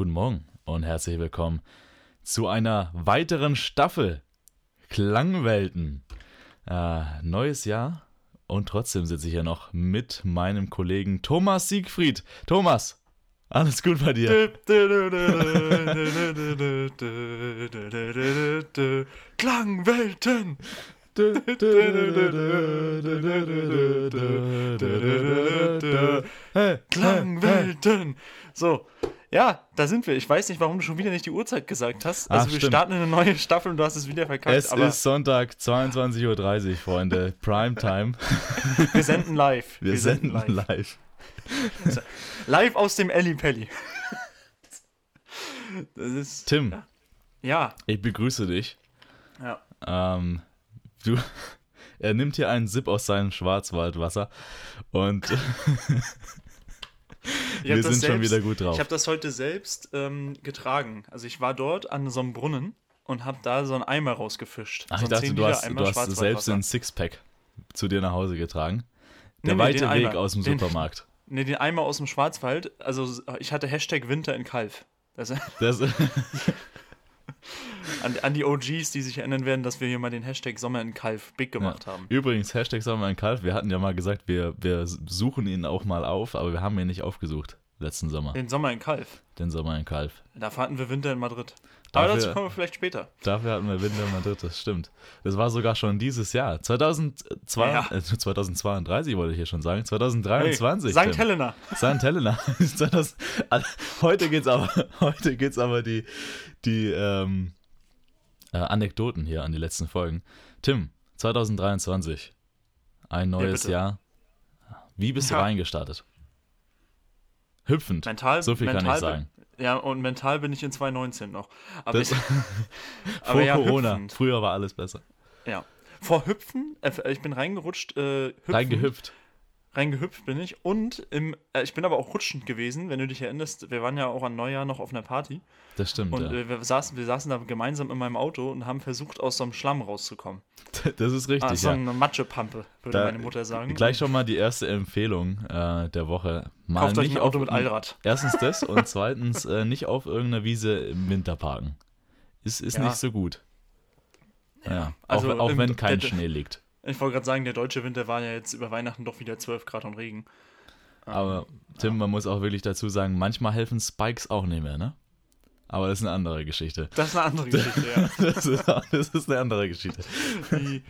Guten Morgen und herzlich willkommen zu einer weiteren Staffel Klangwelten. Äh, neues Jahr und trotzdem sitze ich ja noch mit meinem Kollegen Thomas Siegfried. Thomas, alles gut bei dir? Klangwelten! Klangwelten! So, ja, da sind wir. Ich weiß nicht, warum du schon wieder nicht die Uhrzeit gesagt hast. Also Ach, wir stimmt. starten eine neue Staffel und du hast es wieder verkackt. Es ist Sonntag, 22.30 Uhr, Freunde. Primetime. wir senden live. Wir, senden live. Live aus dem Elli Pelli. Das ist. Tim, Ja. ich begrüße dich. ja. Ähm, du, er nimmt hier einen Sip aus seinem Schwarzwaldwasser und wir sind schon selbst- wieder gut drauf. Ich habe das heute selbst ähm, getragen. Also ich war dort an so einem Brunnen und habe da so einen Eimer rausgefischt. Ach, so ich einen dachte, 10 du hast, du hast selbst den Sixpack zu dir nach Hause getragen. Der Nee, weite Weg Eimer. aus dem Den- Supermarkt. Ne, den Eimer aus dem Schwarzwald. Also ich hatte Hashtag Winter in Kalf. Das, Das, an, an die OGs, die sich erinnern werden, dass wir hier mal den Hashtag Sommer in Kalf big gemacht haben. Übrigens, Hashtag Sommer in Kalf. Wir hatten ja mal gesagt, wir, wir suchen ihn auch mal auf, aber wir haben ihn nicht aufgesucht letzten Sommer. Den Sommer in Kalf. Den Sommer in Kalf. Da hatten wir Winter in Madrid. Aber Dafür- dazu kommen wir vielleicht später. Dafür hatten wir Winter in Madrid, das stimmt. Das war sogar schon dieses Jahr. 2002, Ja. äh, 2032 wollte ich hier schon sagen. 2023. Hey. St. Helena. St. Helena. 2000 heute geht's aber, heute geht's aber die, die ähm, äh, Anekdoten hier an die letzten Folgen. Tim, 2023. Ein neues bitte. Jahr. Wie bist du Ja. reingestartet? Hüpfend. Mental, so viel kann mental ich sagen. Ja, und mental bin ich in 2019 noch. Aber, Das- ich, Vor aber ja, Corona. hüpfend. Früher war alles besser. Ja. Vor Hüpfen, äh, ich bin reingerutscht, äh, hüpfen, Reingehüpft. Reingehüpft bin ich. Und im, äh, ich bin aber auch rutschend gewesen, wenn du dich erinnerst. Wir waren ja auch an Neujahr noch auf einer Party. Das stimmt, Und ja. äh, wir, saßen, wir saßen da gemeinsam in meinem Auto und haben versucht, aus so einem Schlamm rauszukommen. Das ist Ah, richtig, so ja. eine Matschepampe, würde Da- meine Mutter sagen. Gleich schon mal die erste Empfehlung äh, der Woche. Mal Kauft euch ein nicht Auto auf, mit Allrad. Erstens das und zweitens äh, nicht auf irgendeiner Wiese im Winter parken. Ist, ist Ja. nicht so gut. Ja, also auch, auch im- wenn kein der- Schnee liegt. Ich wollte gerade sagen, der deutsche Winter war ja jetzt über Weihnachten doch wieder 12 Grad und Regen. Aber Tim, man muss auch wirklich dazu sagen, manchmal helfen Spikes auch nicht mehr, ne? Aber das ist eine andere Geschichte. Das ist eine andere Geschichte, ja. Das ist, das ist eine andere Geschichte. Die,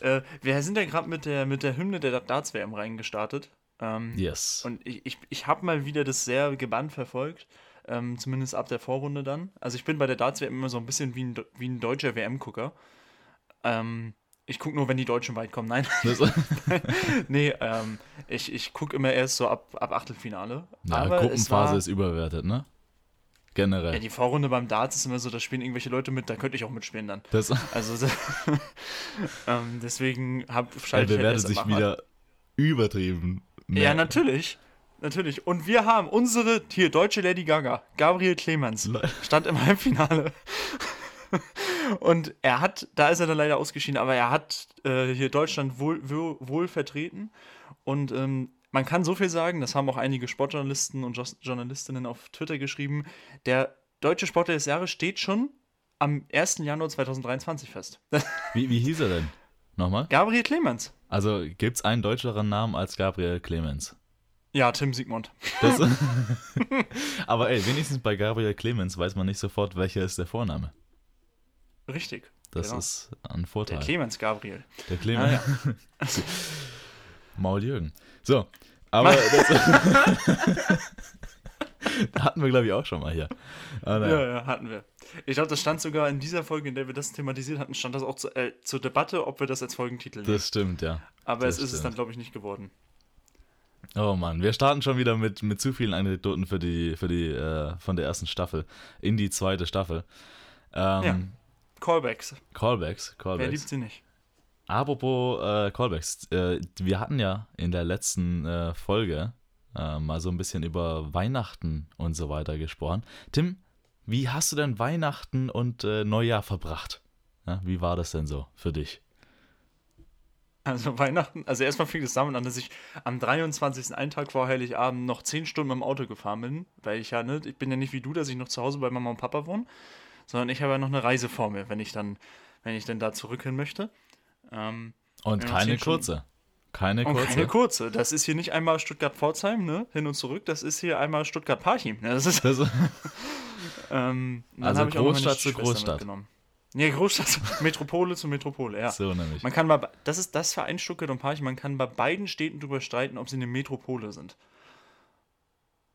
äh, wir sind ja gerade mit der, mit der Hymne der Darts-WM reingestartet. Ähm, Yes. Und ich, ich, ich habe mal wieder das sehr gebannt verfolgt. Ähm, zumindest ab der Vorrunde dann. Also ich bin bei der Darts-WM immer so ein bisschen wie ein, wie ein deutscher WM-Gucker. Ähm, ich gucke nur, wenn die Deutschen weit kommen. Nein, nee, ähm, ich, ich gucke immer erst so ab, ab Achtelfinale. ja, Aber Gruppenphase war, ist überwertet, ne? Generell. ja, die Vorrunde beim Darts ist immer so, da spielen irgendwelche Leute mit, da könnte ich auch mitspielen dann. das, Also ähm, deswegen hab, er schalte ich halt erst sich wieder übertrieben. Ja, mehr. natürlich. Natürlich. Und wir haben unsere, hier, deutsche Lady Gaga, Gabriel Clemens, Le- stand im Halbfinale. Und er hat, da ist er dann leider ausgeschieden, aber er hat äh, hier Deutschland wohl, wohl, wohl vertreten. Und ähm, man kann so viel sagen, das haben auch einige Sportjournalisten und Jos- Journalistinnen auf Twitter geschrieben, der deutsche Sportler des Jahres steht schon am 1. Januar 2023 fest. Wie, wie hieß er denn? Nochmal? Gabriel Clemens. Also gibt es einen deutscheren Namen als Gabriel Clemens? Ja, Tim Siegmund. Aber ey, wenigstens bei Gabriel Clemens weiß man nicht sofort, welcher ist der Vorname. Richtig. Das Genau. ist ein Der Vorteil. Clemens Gabriel. Der Clemens. Ah, Maul Jürgen. So, aber das hatten wir, glaube ich, auch schon mal hier. Naja. Ja, ja, hatten wir. Ich glaube, das stand sogar in dieser Folge, in der wir das thematisiert hatten, stand das auch zu, äh, zur Debatte, ob wir das als Folgentitel nehmen. Das stimmt, ja. Aber das es ist es stimmt. dann, glaube ich, nicht geworden. Oh Mann, wir starten schon wieder mit, mit zu vielen Anekdoten für die, für die, äh, von der ersten Staffel in die zweite Staffel. Ähm, Ja. Callbacks. Callbacks, Wer Callbacks. liebt sie nicht? Apropos äh, Callbacks, äh, wir hatten ja in der letzten äh, Folge äh, mal so ein bisschen über Weihnachten und so weiter gesprochen. Tim, wie hast du denn Weihnachten und äh, Neujahr verbracht? Ja, wie war das denn so für dich? Also Weihnachten, also erstmal fing es damit an, dass ich am 23. einen Tag vor Heiligabend noch 10 Stunden mit dem Auto gefahren bin, weil ich ja, ne, ich bin ja nicht wie du, dass ich noch zu Hause bei Mama und Papa wohne, sondern ich habe ja noch eine Reise vor mir, wenn ich dann, wenn ich dann da zurück hin möchte. Ähm, Und keine kurze. Keine und kurze. keine kurze. Das ist hier nicht einmal Stuttgart-Pforzheim, ne, hin und zurück, das ist hier einmal Stuttgart-Parchim. Ne? Das ist, Das, ähm, Also Großstadt zu Großstadt. Nee, Großstadt, Metropole zu Metropole, ja. so nämlich. Man kann bei, das ist das Verein Stuttgart und Parchim, man kann bei beiden Städten darüber streiten, ob sie eine Metropole sind.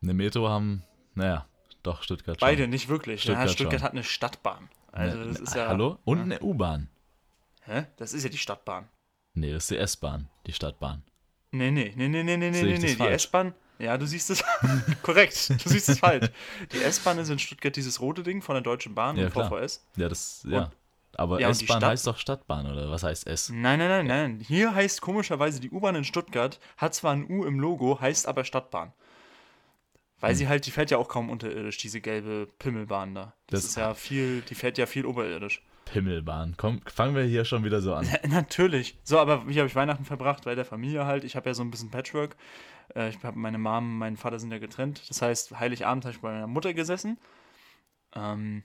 Eine Metro haben, naja, doch, Stuttgart schon. Beide nicht wirklich. Stuttgart ja, Stuttgart hat eine Stadtbahn. Also Ne- das ne- ist ja. Hallo? Und eine U-Bahn. Hä? Das ist ja die Stadtbahn. Nee, das ist die S-Bahn, die Stadtbahn. Nee, nee, nee, nee, nee, nee, nee, nee. das Die? S-Bahn. Ja, du siehst es. korrekt. Du siehst es falsch. Die S-Bahn ist in Stuttgart dieses rote Ding von der Deutschen Bahn Ja, und. VVS. Ja, das, ja. Aber ja, und S-Bahn heißt doch Stadtbahn, oder was heißt S? Nein, nein, nein, nein. Hier heißt komischerweise die U-Bahn in Stuttgart, hat zwar ein U im Logo, heißt aber Stadtbahn. Weil Hm. sie halt, die fährt ja auch kaum unterirdisch, diese gelbe Pimmelbahn da. Das, Das- ist ja viel, die fährt ja viel oberirdisch. Pimmelbahn. Komm, fangen wir hier schon wieder so an. Natürlich. So, aber wie habe ich Weihnachten verbracht? Bei der Familie halt. Ich habe ja so ein bisschen Patchwork. Äh, ich habe meine Mom und mein Vater sind ja getrennt. Das heißt, Heiligabend habe ich bei meiner Mutter gesessen. Ähm,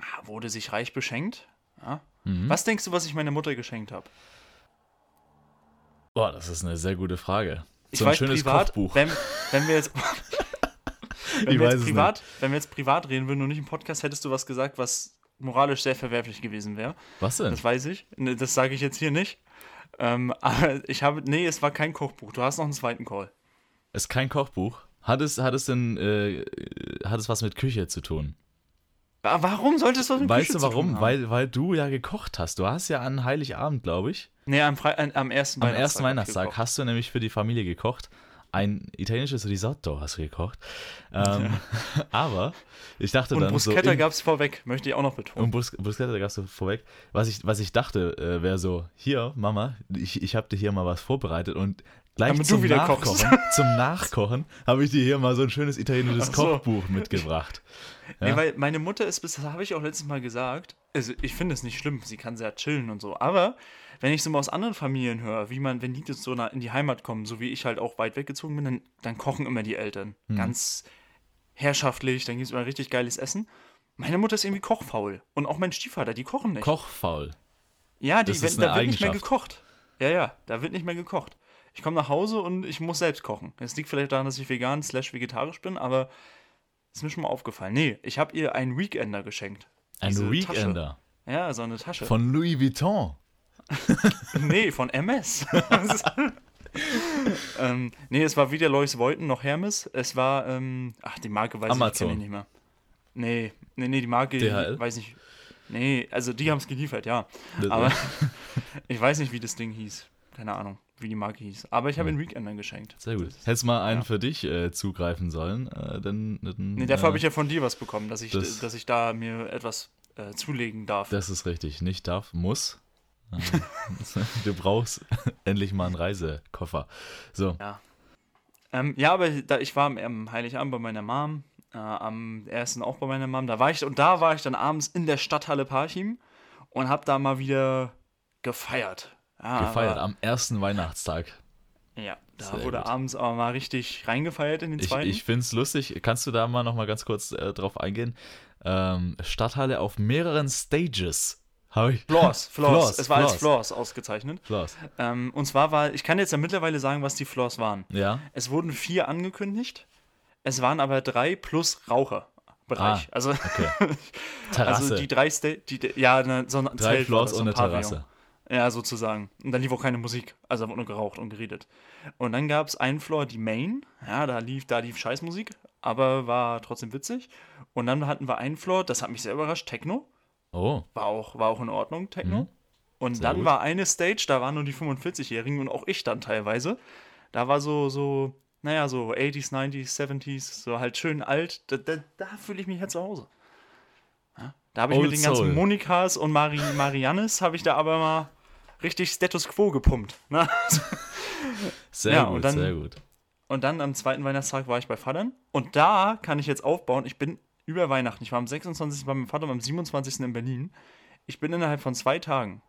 ah, wurde sich reich beschenkt. Ja. Mhm. Was denkst du, was ich meiner Mutter geschenkt habe? Boah, das ist eine sehr gute Frage. Ich so ein weiß schönes privat, Kochbuch. Wenn, wenn wir jetzt, wenn Ich wir jetzt es privat, wenn wir jetzt privat reden würden und nicht im Podcast, hättest du was gesagt, was moralisch sehr verwerflich gewesen wäre. Was denn? Das weiß ich. Ne, Das sage ich jetzt hier nicht. Ähm, aber ich habe, nee, es war kein Kochbuch. Du hast noch einen zweiten Call. Ist kein Kochbuch. Hat es, hat es denn, äh, hat es was mit Küche zu tun? Wa- Warum sollte es was mit Weißt Küche du zu tun warum? haben? Weil, weil du ja gekocht hast. Du hast ja an Heiligabend, glaube ich, Nee, am, Fre am ersten am Weihnachtstag. ersten hab ich Weihnachtstag hast du nämlich für die Familie gekocht. Ein italienisches Risotto hast du gekocht. Ähm, aber ich dachte Und dann Bruschetta so. gab es vorweg, möchte ich auch noch betonen. Und Brus Bruschetta, da gab's so vorweg. Was ich, was ich dachte, äh, wäre so, hier, Mama, ich, ich habe dir hier mal was vorbereitet und gleich Damit du zum wieder Nachkochen, zum Nachkochen habe ich dir hier mal so ein schönes italienisches so. Kochbuch mitgebracht. Nee, Ja? weil meine Mutter ist, bis das habe ich auch letztes Mal gesagt, also ich finde es nicht schlimm, sie kann sehr chillen und so, aber wenn ich so mal aus anderen Familien höre, wie man, wenn die jetzt so in die Heimat kommen, so wie ich halt auch weit weggezogen bin, dann, dann kochen immer die Eltern. Hm. Ganz herrschaftlich, dann gibt es immer richtig geiles Essen. Meine Mutter ist irgendwie kochfaul. Und auch mein Stiefvater, die kochen nicht. Kochfaul. ja, die, wenn, da wird nicht mehr gekocht. Ja, ja, da wird nicht mehr gekocht. Ich komme nach Hause und ich muss selbst kochen. Es liegt vielleicht daran, dass ich vegan slash vegetarisch bin, aber ist mir schon mal aufgefallen. Nee, ich habe ihr einen Weekender geschenkt. Ein Weekender Ja, so eine Tasche. von Louis Vuitton. nee, von MS. ähm, nee, es war weder Lois Voiten noch Hermes. Es war, ähm, ach, die Marke weiß Amazon. ich, kenn ich nicht mehr. Nee, nee, nee, die Marke, DHL? weiß ich. Nee, also die haben es geliefert, ja. Das- Aber ich weiß nicht, wie das Ding hieß. Keine Ahnung, wie die Marke hieß. Aber ich habe einen Weekender geschenkt. Sehr gut. Hättest mal einen für dich äh, zugreifen sollen, äh, dann, dann Nee, dafür äh, habe ich ja von dir was bekommen, dass ich, das- dass ich da mir etwas äh, zulegen darf. Das ist richtig. Nicht darf, muss. Du brauchst endlich mal einen Reisekoffer. So, Ja. Ähm, ja, aber da, ich war am, Heiligabend bei meiner Mom, äh, am ersten auch bei meiner Mom. Da war ich und da war ich dann abends in der Stadthalle Parchim und habe da mal wieder gefeiert. Ja, gefeiert aber, am ersten Weihnachtstag. Ja, da Sehr wurde gut. abends aber mal richtig reingefeiert in den Ich, zweiten. ich finde es lustig. Kannst du da mal noch mal ganz kurz äh, drauf eingehen? Ähm, Stadthalle auf mehreren Stages. Habe ich. Floors, Floors. Floors, Es war als Floors. Floors ausgezeichnet. Floors. Ähm, und zwar war, ich kann jetzt ja mittlerweile sagen, was die Floors waren. Ja. Es wurden vier angekündigt. Es waren aber drei plus Raucherbereich. Ah, also, Okay. Terrasse. also die drei Sta die, ja, ne, so ein Drei Zelt Floors so und ein eine. Terrasse. Ja, sozusagen. Und dann lief auch keine Musik. Also da wurde nur geraucht und geredet. Und dann gab es einen Floor, die Main. Ja, da lief, da lief Scheißmusik, aber war trotzdem witzig. Und dann hatten wir einen Floor, das hat mich sehr überrascht, Techno. Oh, War auch, war auch in Ordnung, Techno. Mhm. Und Sehr dann gut. war eine Stage, da waren nur die 45-Jährigen und auch ich dann teilweise. Da war so, so, naja, so 80s, 90s, 70s, so halt schön alt. Da, da, da fühle ich mich halt zu Hause. Ja, da habe ich Old mit den ganzen Soul. Monikas und Mari Mariannes, habe ich da aber mal richtig Status Quo gepumpt. Ne? sehr Ja, gut, und dann- sehr gut. Und dann am zweiten Weihnachtstag war ich bei Vatern. Und da kann ich jetzt aufbauen. Ich bin über Weihnachten. Ich war am 26. bei meinem Vater und am 27. in Berlin. Ich bin innerhalb von zwei Tagen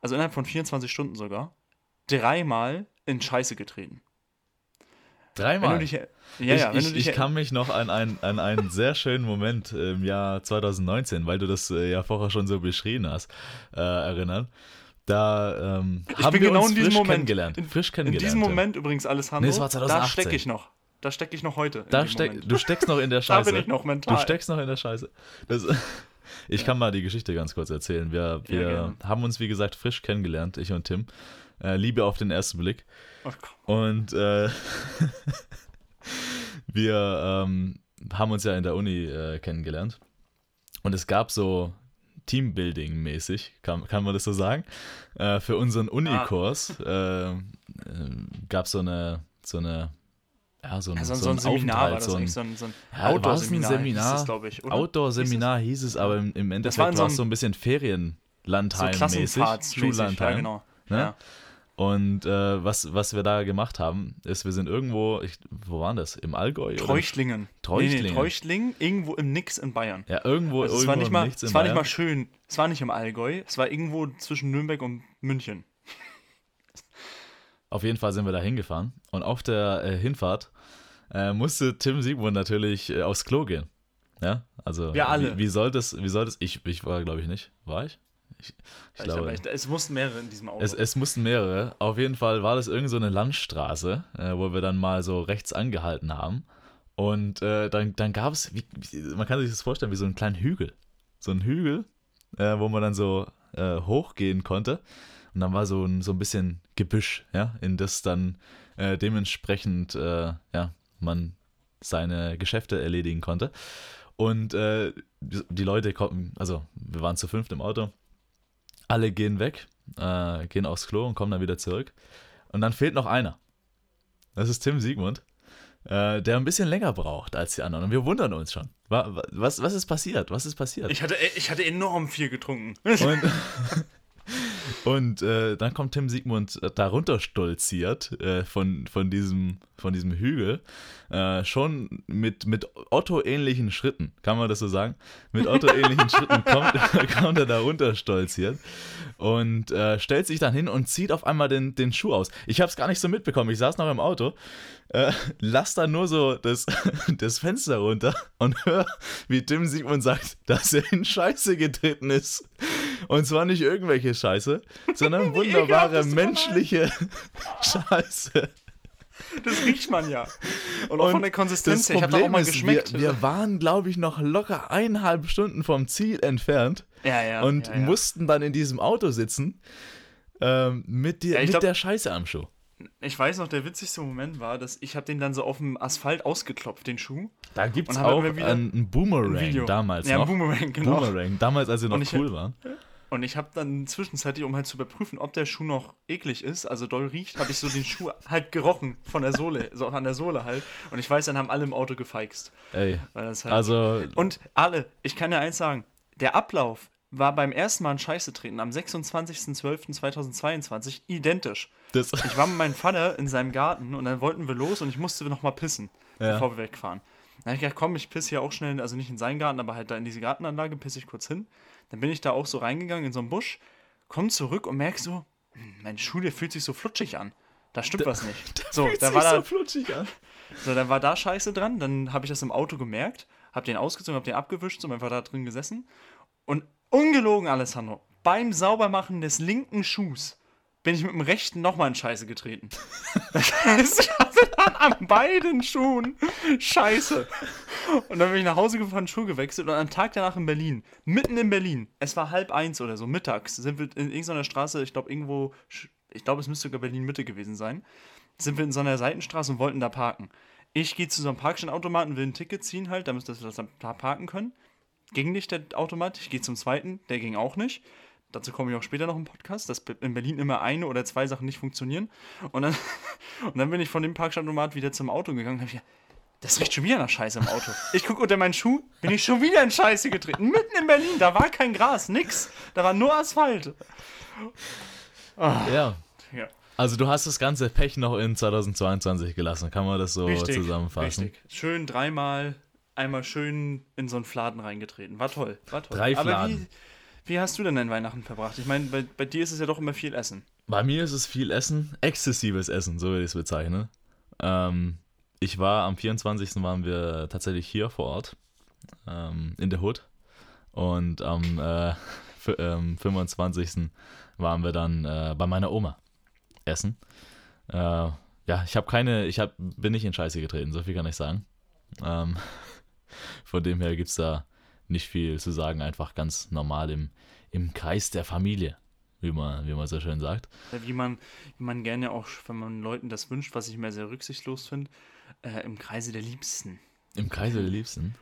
also innerhalb von 24 Stunden sogar, dreimal in Scheiße getreten. Dreimal. Dich, ja, ich, ja, ich, ich kann mich noch an, ein, an einen sehr schönen Moment im Jahr 2019, weil du das äh, ja vorher schon so beschrieben hast, äh, erinnern. Da ähm, ich haben wir genau uns in diesem frisch Moment, kennengelernt. In, frisch kennengelernt. In diesem. Moment übrigens, Alessandro, Nee, es war da 2018. stecke ich noch. Da stecke ich noch heute. Da steck, du steckst noch in der Da Scheiße. bin ich noch mental. Du steckst noch in der Scheiße. Das, ich kann mal die Geschichte ganz kurz erzählen. Wir, wir gerne. haben uns, wie gesagt, frisch kennengelernt, ich und Tim. Äh, Liebe auf den ersten Blick. Komm. Und äh, wir ähm, haben uns ja in der Uni äh, kennengelernt. Und es gab so Teambuilding-mäßig, kann, kann man das so sagen, äh, für unseren Unikurs äh, äh, gab so eine, so eine, ja, so ein, Ja, so, so ein Seminar war das so ein, so ein, so ein ja, Outdoor-Seminar Seminar? hieß es, glaube ich, oder? Outdoor-Seminar hieß es, aber im, im Endeffekt war es so ein bisschen Ferienlandheim-mäßig, Schullandheim. Ja, genau. ne? Ja. Und äh, was, was wir da gemacht haben, ist, wir sind irgendwo, ich, wo waren das? Im Allgäu? oder? Treuchtlingen. Nee, Treuchtlingen. nee, Treuchtlingen, irgendwo im Nix in Bayern. Ja, irgendwo, Also es irgendwo war nicht im mal, es war nicht mal schön. Es war nicht im Allgäu. Es war irgendwo zwischen Nürnberg und München. Auf jeden Fall sind wir da hingefahren. Und auf der äh, Hinfahrt äh, musste Tim Siegmund natürlich äh, aufs Klo gehen. Ja, also. Wir alle. Wie, wie soll das, wie soll das, ich, ich war, glaube ich, nicht. War ich? Ich, ich glaube. Ich- es mussten mehrere in diesem Auto. Es, es mussten mehrere. Auf jeden Fall war das irgend so eine Landstraße, äh, wo wir dann mal so rechts angehalten haben. Und äh, dann, dann gab es, man kann sich das vorstellen, wie so einen kleinen Hügel. So ein Hügel, äh, wo man dann so äh, hochgehen konnte. Und dann war so ein, so ein bisschen Gebüsch, ja, in das dann äh, dementsprechend, äh, ja, man seine Geschäfte erledigen konnte. Und äh, die Leute kommen, also wir waren zu fünft im Auto, alle gehen weg, äh, gehen aufs Klo und kommen dann wieder zurück. Und dann fehlt noch einer. Das ist Tim Siegmund, äh, der ein bisschen länger braucht als die anderen. Und wir wundern uns schon. Wa- wa- Was, was ist passiert? Was ist passiert? ich, hatte, ich hatte enorm viel getrunken. Und, und äh, dann kommt Tim Siegmund da runterstolziert äh, von, von, diesem, von diesem Hügel. Äh, schon mit, mit Otto-ähnlichen Schritten, kann man das so sagen? Mit Otto-ähnlichen Schritten kommt, kommt er da runterstolziert und äh, stellt sich dann hin und zieht auf einmal den, den Schuh aus. Ich habe es gar nicht so mitbekommen. Ich saß noch im Auto, äh, lass dann nur so das, das Fenster runter und hör, wie Tim Siegmund sagt, dass er in Scheiße getreten ist. Und zwar nicht irgendwelche Scheiße, sondern wunderbare menschliche Scheiße. Das riecht man ja. Und auch von der Konsistenz her. Ich habe da auch mal ist, geschmeckt. wir, wir waren, glaube ich, noch locker eineinhalb Stunden vom Ziel entfernt ja, ja. und ja, ja. mussten dann in diesem Auto sitzen ähm, mit, dir, Ja, mit glaub- der Scheiße am Schuh. Ich weiß noch, der witzigste Moment war, dass ich habe den dann so auf dem Asphalt ausgeklopft, den Schuh. Da gibt es Und auch einen, Boomerang Ein damals ja, noch. Boomerang, genau. Boomerang, damals, als wir noch Und cool waren. Und ich habe dann zwischenzeitlich, um halt zu überprüfen, ob der Schuh noch eklig ist, also doll riecht, habe ich so den Schuh halt gerochen von der Sohle, so an der Sohle halt. Und ich weiß, dann haben alle im Auto gefeixt. Ey, Weil das halt also Und alle, ich kann ja eins sagen, der Ablauf war beim ersten Mal ein Scheiße treten am 26.12.2022 identisch. das, Ich war mit meinem Vater in seinem Garten und dann wollten wir los und ich musste noch mal pissen, Ja. bevor wir wegfahren. Dann habe ich gedacht, komm, ich pisse hier auch schnell, also nicht in seinen Garten, aber halt da in diese Gartenanlage, pisse ich kurz hin. Dann bin ich da auch so reingegangen in so einen Busch, komm zurück und merk so, hm, mein Schuh, der fühlt sich so flutschig an. Da stimmt was nicht. So, fühlt da sich war da, so flutschig an. so, dann war da Scheiße dran, dann habe ich das im Auto gemerkt, habe den ausgezogen, habe den abgewischt, so einfach da drin gesessen. Und ungelogen, Alessandro, beim Saubermachen des linken Schuhs bin ich mit dem rechten nochmal in Scheiße getreten. Das heißt, ich hatte an beiden Schuhen Scheiße. Und dann bin ich nach Hause gefahren, Schuh gewechselt und am Tag danach in Berlin, mitten in Berlin, es war halb eins oder so, mittags, sind wir in irgendeiner Straße, ich glaube irgendwo, ich glaube es müsste sogar Berlin-Mitte gewesen sein, sind wir in so einer Seitenstraße und wollten da parken. Ich gehe zu so einem Parkstellenautomaten, will ein Ticket ziehen halt, damit wir das da parken können. Ging nicht der Automat, ich gehe zum zweiten, der ging auch nicht. Dazu komme ich auch später noch im Podcast, dass in Berlin immer eine oder zwei Sachen nicht funktionieren. Und dann, und dann bin ich von dem Parkstellenautomat wieder zum Auto gegangen und habe ich das riecht schon wieder nach Scheiße im Auto. Ich gucke unter meinen Schuh, bin ich schon wieder in Scheiße getreten. Mitten in Berlin, da war kein Gras, nix. Da war nur Asphalt. Ja. Ja, Also du hast das ganze Pech noch in 2022 gelassen, kann man das so richtig, zusammenfassen? richtig. Schön dreimal, einmal schön in so einen Fladen reingetreten. War toll, war toll. Drei Aber Fladen. Wie, hast du denn dein Weihnachten verbracht? Ich meine, bei, bei dir ist es ja doch immer viel Essen. Bei mir ist es viel Essen, exzessives Essen, so würde ich es bezeichnen. Ähm, ich war am 24. waren wir tatsächlich hier vor Ort, ähm, in der Hood. Und am äh, ähm, 25. waren wir dann äh, bei meiner Oma essen. Äh, ja, ich habe keine, ich hab, bin nicht in Scheiße getreten, so viel kann ich sagen. Ähm, von dem her gibt es da nicht viel zu sagen, einfach ganz normal im, im Kreis der Familie, wie man, wie man so schön sagt. Wie man, wie man gerne auch, wenn man Leuten das wünscht, was ich mir sehr rücksichtslos finde, äh, im Kreise der Liebsten. Im Kreise der Liebsten?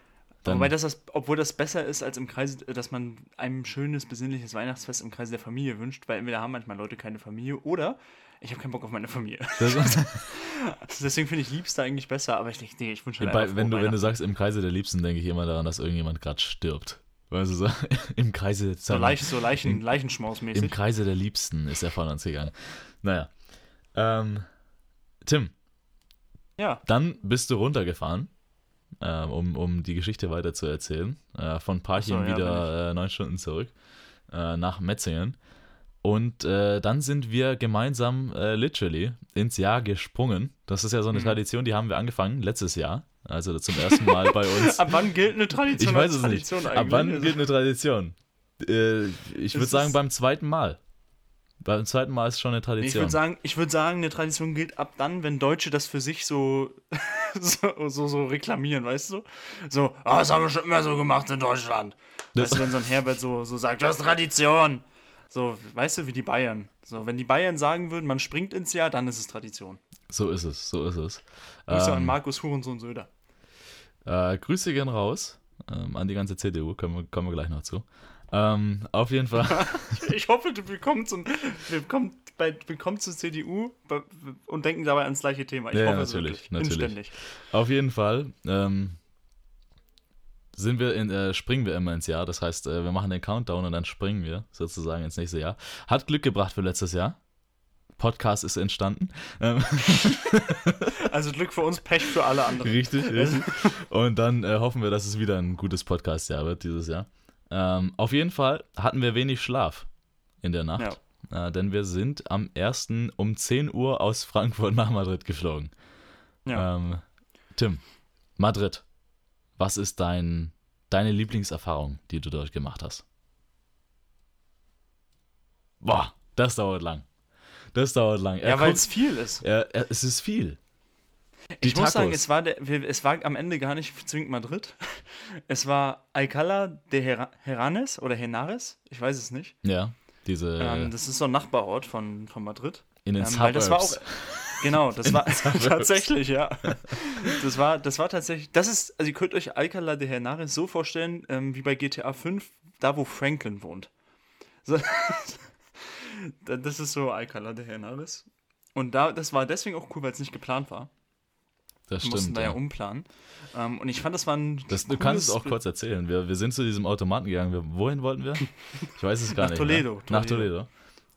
Dann Wobei das, das, obwohl das besser ist als im Kreise, dass man einem schönes, besinnliches Weihnachtsfest im Kreise der Familie wünscht, weil entweder haben manchmal Leute keine Familie oder ich habe keinen Bock auf meine Familie. Deswegen finde ich Liebster eigentlich besser, aber ich denke, nee, ich wünsche halt Bei, wenn, du, wenn du sagst, im Kreise der Liebsten, denke ich immer daran, dass irgendjemand gerade stirbt. Weißt du, so, im Kreise so, leicht, so Leichen, Leichenschmausmäßig. Im Kreise der Liebsten ist er von uns gegangen. Naja. Ähm, Tim. Ja. Dann bist du runtergefahren äh, um, um die Geschichte weiter zu erzählen. Äh, von Parchim so, ja, wieder äh, neun Stunden zurück äh, nach Metzingen. Und äh, dann sind wir gemeinsam äh, literally ins Jahr gesprungen. Das ist ja so eine mhm. Tradition, die haben wir angefangen letztes Jahr. Also zum ersten Mal bei uns. Ab wann gilt eine Tradition? Ich weiß es Tradition nicht. Ab wann also gilt eine Tradition? ich würde sagen beim zweiten Mal. Beim zweiten Mal ist schon eine Tradition. Ich würde sagen, ich würd sagen, eine Tradition gilt ab dann, wenn Deutsche das für sich so, so, so, so, reklamieren, weißt du? So, oh, das haben wir schon immer so gemacht in Deutschland. Weißt du, wenn so ein Herbert so, so sagt, das ist Tradition. So, weißt du, wie die Bayern. So, wenn die Bayern sagen würden, man springt ins Jahr, dann ist es Tradition. So ist es, so ist es. Grüße ähm, an Markus Hurensohn Söder. Äh, Grüße gehen raus ähm, an die ganze CDU, kommen wir, kommen wir gleich noch zu. Ähm, auf jeden Fall. ich hoffe, du willkommst, zum, willkommen, bei, willkommen zur CDU und denken dabei ans gleiche Thema. Ich ja, hoffe, natürlich, natürlich. Inständig. Auf jeden Fall ähm, sind wir in, äh, springen wir immer ins Jahr. Das heißt, äh, wir machen den Countdown und dann springen wir sozusagen ins nächste Jahr. Hat Glück gebracht für letztes Jahr. Podcast ist entstanden. Ähm. also Glück für uns, Pech für alle anderen. Richtig, richtig. Und dann äh, hoffen wir, dass es wieder ein gutes Podcast-Jahr wird dieses Jahr. Ähm, auf jeden Fall hatten wir wenig Schlaf in der Nacht, ja. äh, denn wir sind am 1. um 10 Uhr aus Frankfurt nach Madrid geflogen. Ja. Ähm, Tim, Madrid, was ist dein, deine Lieblingserfahrung, die du dort gemacht hast? Boah, das dauert lang. Das dauert lang. Er ja, weil es viel ist. Er, er, es ist viel. Die ich Tacos. muss sagen, es war, der, es war am Ende gar nicht zwingend Madrid. Es war Alcalá de Her Heranes oder Henares, ich weiß es nicht. Ja, diese. Ähm, das ist so ein Nachbarort von, von Madrid. In den ähm, Suburbs. Das war auch, genau, das war tatsächlich, ja. Das war, das war tatsächlich, das ist, also ihr könnt euch Alcalá de Henares so vorstellen, ähm, wie bei GTA 5, da wo Franklin wohnt. So, das ist so Alcalá de Henares. Und da, das war deswegen auch cool, weil es nicht geplant war. Das wir stimmt. mussten da ja, umplanen. Ähm, und ich fand, das war ein. Das, du kannst es auch kurz erzählen. Wir, wir sind zu diesem Automaten gegangen. Wir, wohin wollten wir? Ich weiß es gar Nach nicht. Toledo, Toledo. Nach Toledo.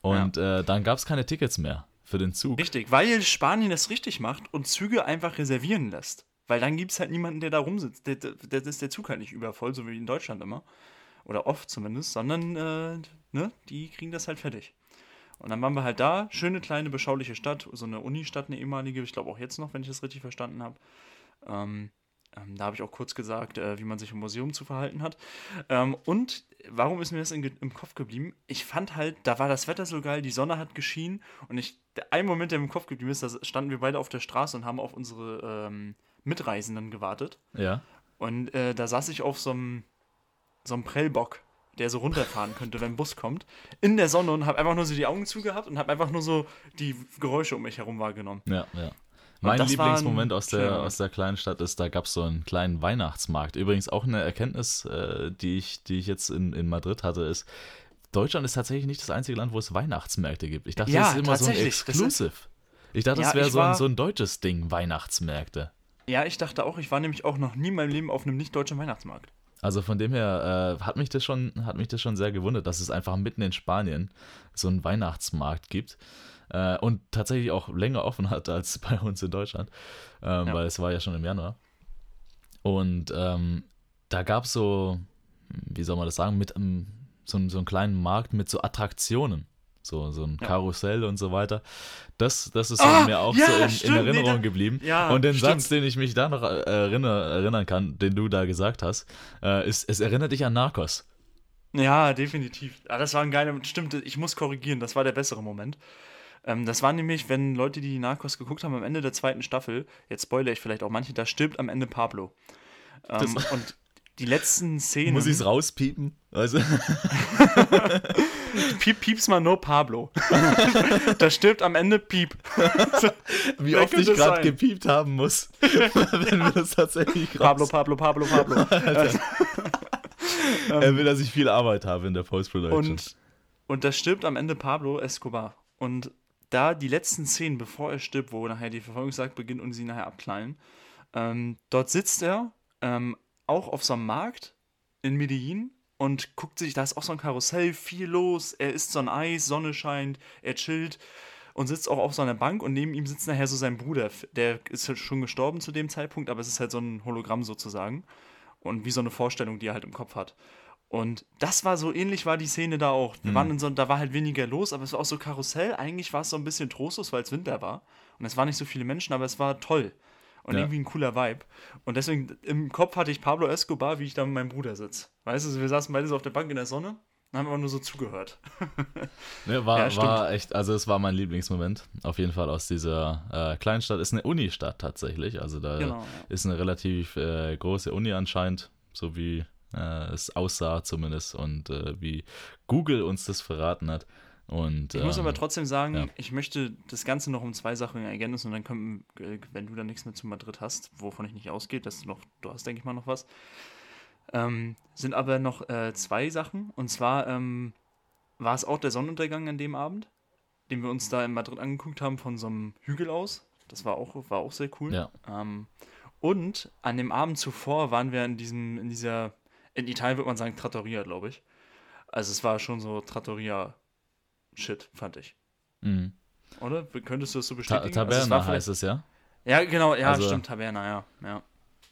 Und ja. äh, dann gab es keine Tickets mehr für den Zug. Richtig, weil Spanien das richtig macht und Züge einfach reservieren lässt. Weil dann gibt es halt niemanden, der da rumsitzt. Der, ist der Zug halt nicht übervoll, so wie in Deutschland immer. Oder oft zumindest, sondern äh, ne, die kriegen das halt fertig. Und dann waren wir halt da, schöne kleine beschauliche Stadt, so eine Unistadt, eine ehemalige, ich glaube auch jetzt noch, wenn ich das richtig verstanden habe. Ähm, ähm, da habe ich auch kurz gesagt, äh, wie man sich im Museum zu verhalten hat. Ähm, und warum ist mir das in, im Kopf geblieben? Ich fand halt, da war das Wetter so geil, die Sonne hat geschienen und ich, der ein Moment, der im Kopf geblieben ist, da standen wir beide auf der Straße und haben auf unsere ähm, Mitreisenden gewartet. Ja. Und äh, da saß ich auf so einem so einem Prellbock der so runterfahren könnte, wenn ein Bus kommt, in der Sonne und habe einfach nur so die Augen zugehabt und habe einfach nur so die Geräusche um mich herum wahrgenommen. Ja, ja. Mein Lieblingsmoment aus der, aus der kleinen Stadt ist, da gab es so einen kleinen Weihnachtsmarkt. Übrigens auch eine Erkenntnis, äh, die, ich, die ich jetzt in, in Madrid hatte, ist, Deutschland ist tatsächlich nicht das einzige Land, wo es Weihnachtsmärkte gibt. Ich dachte, ja, das ist immer so ein Exclusive. Ich dachte, das wäre so, ein, so ein deutsches Ding, Weihnachtsmärkte. Ja, ich dachte auch, ich war nämlich auch noch nie in meinem Leben auf einem nicht-deutschen Weihnachtsmarkt. Also von dem her äh, hat, mich das schon, hat mich das schon sehr gewundert, dass es einfach mitten in Spanien so einen Weihnachtsmarkt gibt äh, und tatsächlich auch länger offen hat als bei uns in Deutschland, ähm, ja. weil es war ja schon im Januar. Und ähm, da gab es so, wie soll man das sagen, mit, ähm, so, so einen kleinen Markt mit so Attraktionen. So, so ein ja. Karussell und so weiter. Das, das ist ah, mir auch ja, so in, in Erinnerung nee, geblieben. Ja, und den stimmt. Satz, den ich mich da noch äh, erinner, erinnern kann, den du da gesagt hast, äh, ist, es erinnert dich an Narcos. Ja, definitiv. Ah, das war ein geiler, stimmt, ich muss korrigieren, das war der bessere Moment. Ähm, das war nämlich, wenn Leute, die Narcos geguckt haben, am Ende der zweiten Staffel, jetzt spoilere ich vielleicht auch manche, da stirbt am Ende Pablo. Ähm, und die letzten Szenen. Muss ich es rauspiepen? Also. Piep, piep's mal nur Pablo. da stirbt am Ende Piep. Wie oft ich gerade gepiept haben muss, wenn wir das tatsächlich Pablo, Pablo, Pablo, Pablo. er will, dass ich viel Arbeit habe in der Post-Production. Und, und da stirbt am Ende Pablo Escobar. Und da die letzten Szenen, bevor er stirbt, wo nachher die Verfolgungsjagd beginnt und sie nachher abknallen, ähm, dort sitzt er ähm, auch auf so einem Markt in Medellin und guckt sich, da ist auch so ein Karussell, viel los, er isst so ein Eis, Sonne scheint, er chillt und sitzt auch auf so einer Bank und neben ihm sitzt nachher so sein Bruder, der ist halt schon gestorben zu dem Zeitpunkt, aber es ist halt so ein Hologramm sozusagen und wie so eine Vorstellung, die er halt im Kopf hat. Und das war so ähnlich war die Szene da auch. Wir mhm. waren in so, da war halt weniger los, aber es war auch so Karussell. Eigentlich war es so ein bisschen trostlos, weil es Winter war. Und es waren nicht so viele Menschen, aber es war toll. Und ja. irgendwie ein cooler Vibe. Und deswegen im Kopf hatte ich Pablo Escobar, wie ich da mit meinem Bruder sitze. Weißt du, wir saßen beide so auf der Bank in der Sonne und haben aber nur so zugehört. ne, war, ja, war echt, also es war mein Lieblingsmoment. Auf jeden Fall aus dieser äh, Kleinstadt. Ist eine Unistadt tatsächlich. Also da genau, ja. ist eine relativ äh, große Uni anscheinend, so wie äh, es aussah zumindest und äh, wie Google uns das verraten hat. Und, ich muss aber ähm, trotzdem sagen, ja. ich möchte das Ganze noch um zwei Sachen ergänzen und dann können, äh, wenn du da nichts mehr zu Madrid hast, wovon ich nicht ausgehe, dass du noch, du hast, denke ich mal, noch was. Ähm, sind aber noch äh, zwei Sachen. Und zwar ähm, war es auch der Sonnenuntergang an dem Abend, den wir uns da in Madrid angeguckt haben von so einem Hügel aus. Das war auch, war auch sehr cool. Ja. Ähm, und an dem Abend zuvor waren wir in diesem, in dieser, in Italien würde man sagen Trattoria, glaube ich. Also es war schon so Trattoria Shit, fand ich. Mhm. Oder? Könntest du das so bestätigen? Ta Taberna also heißt es ja? Ja, genau, ja, also, stimmt, Taberna, ja. ja.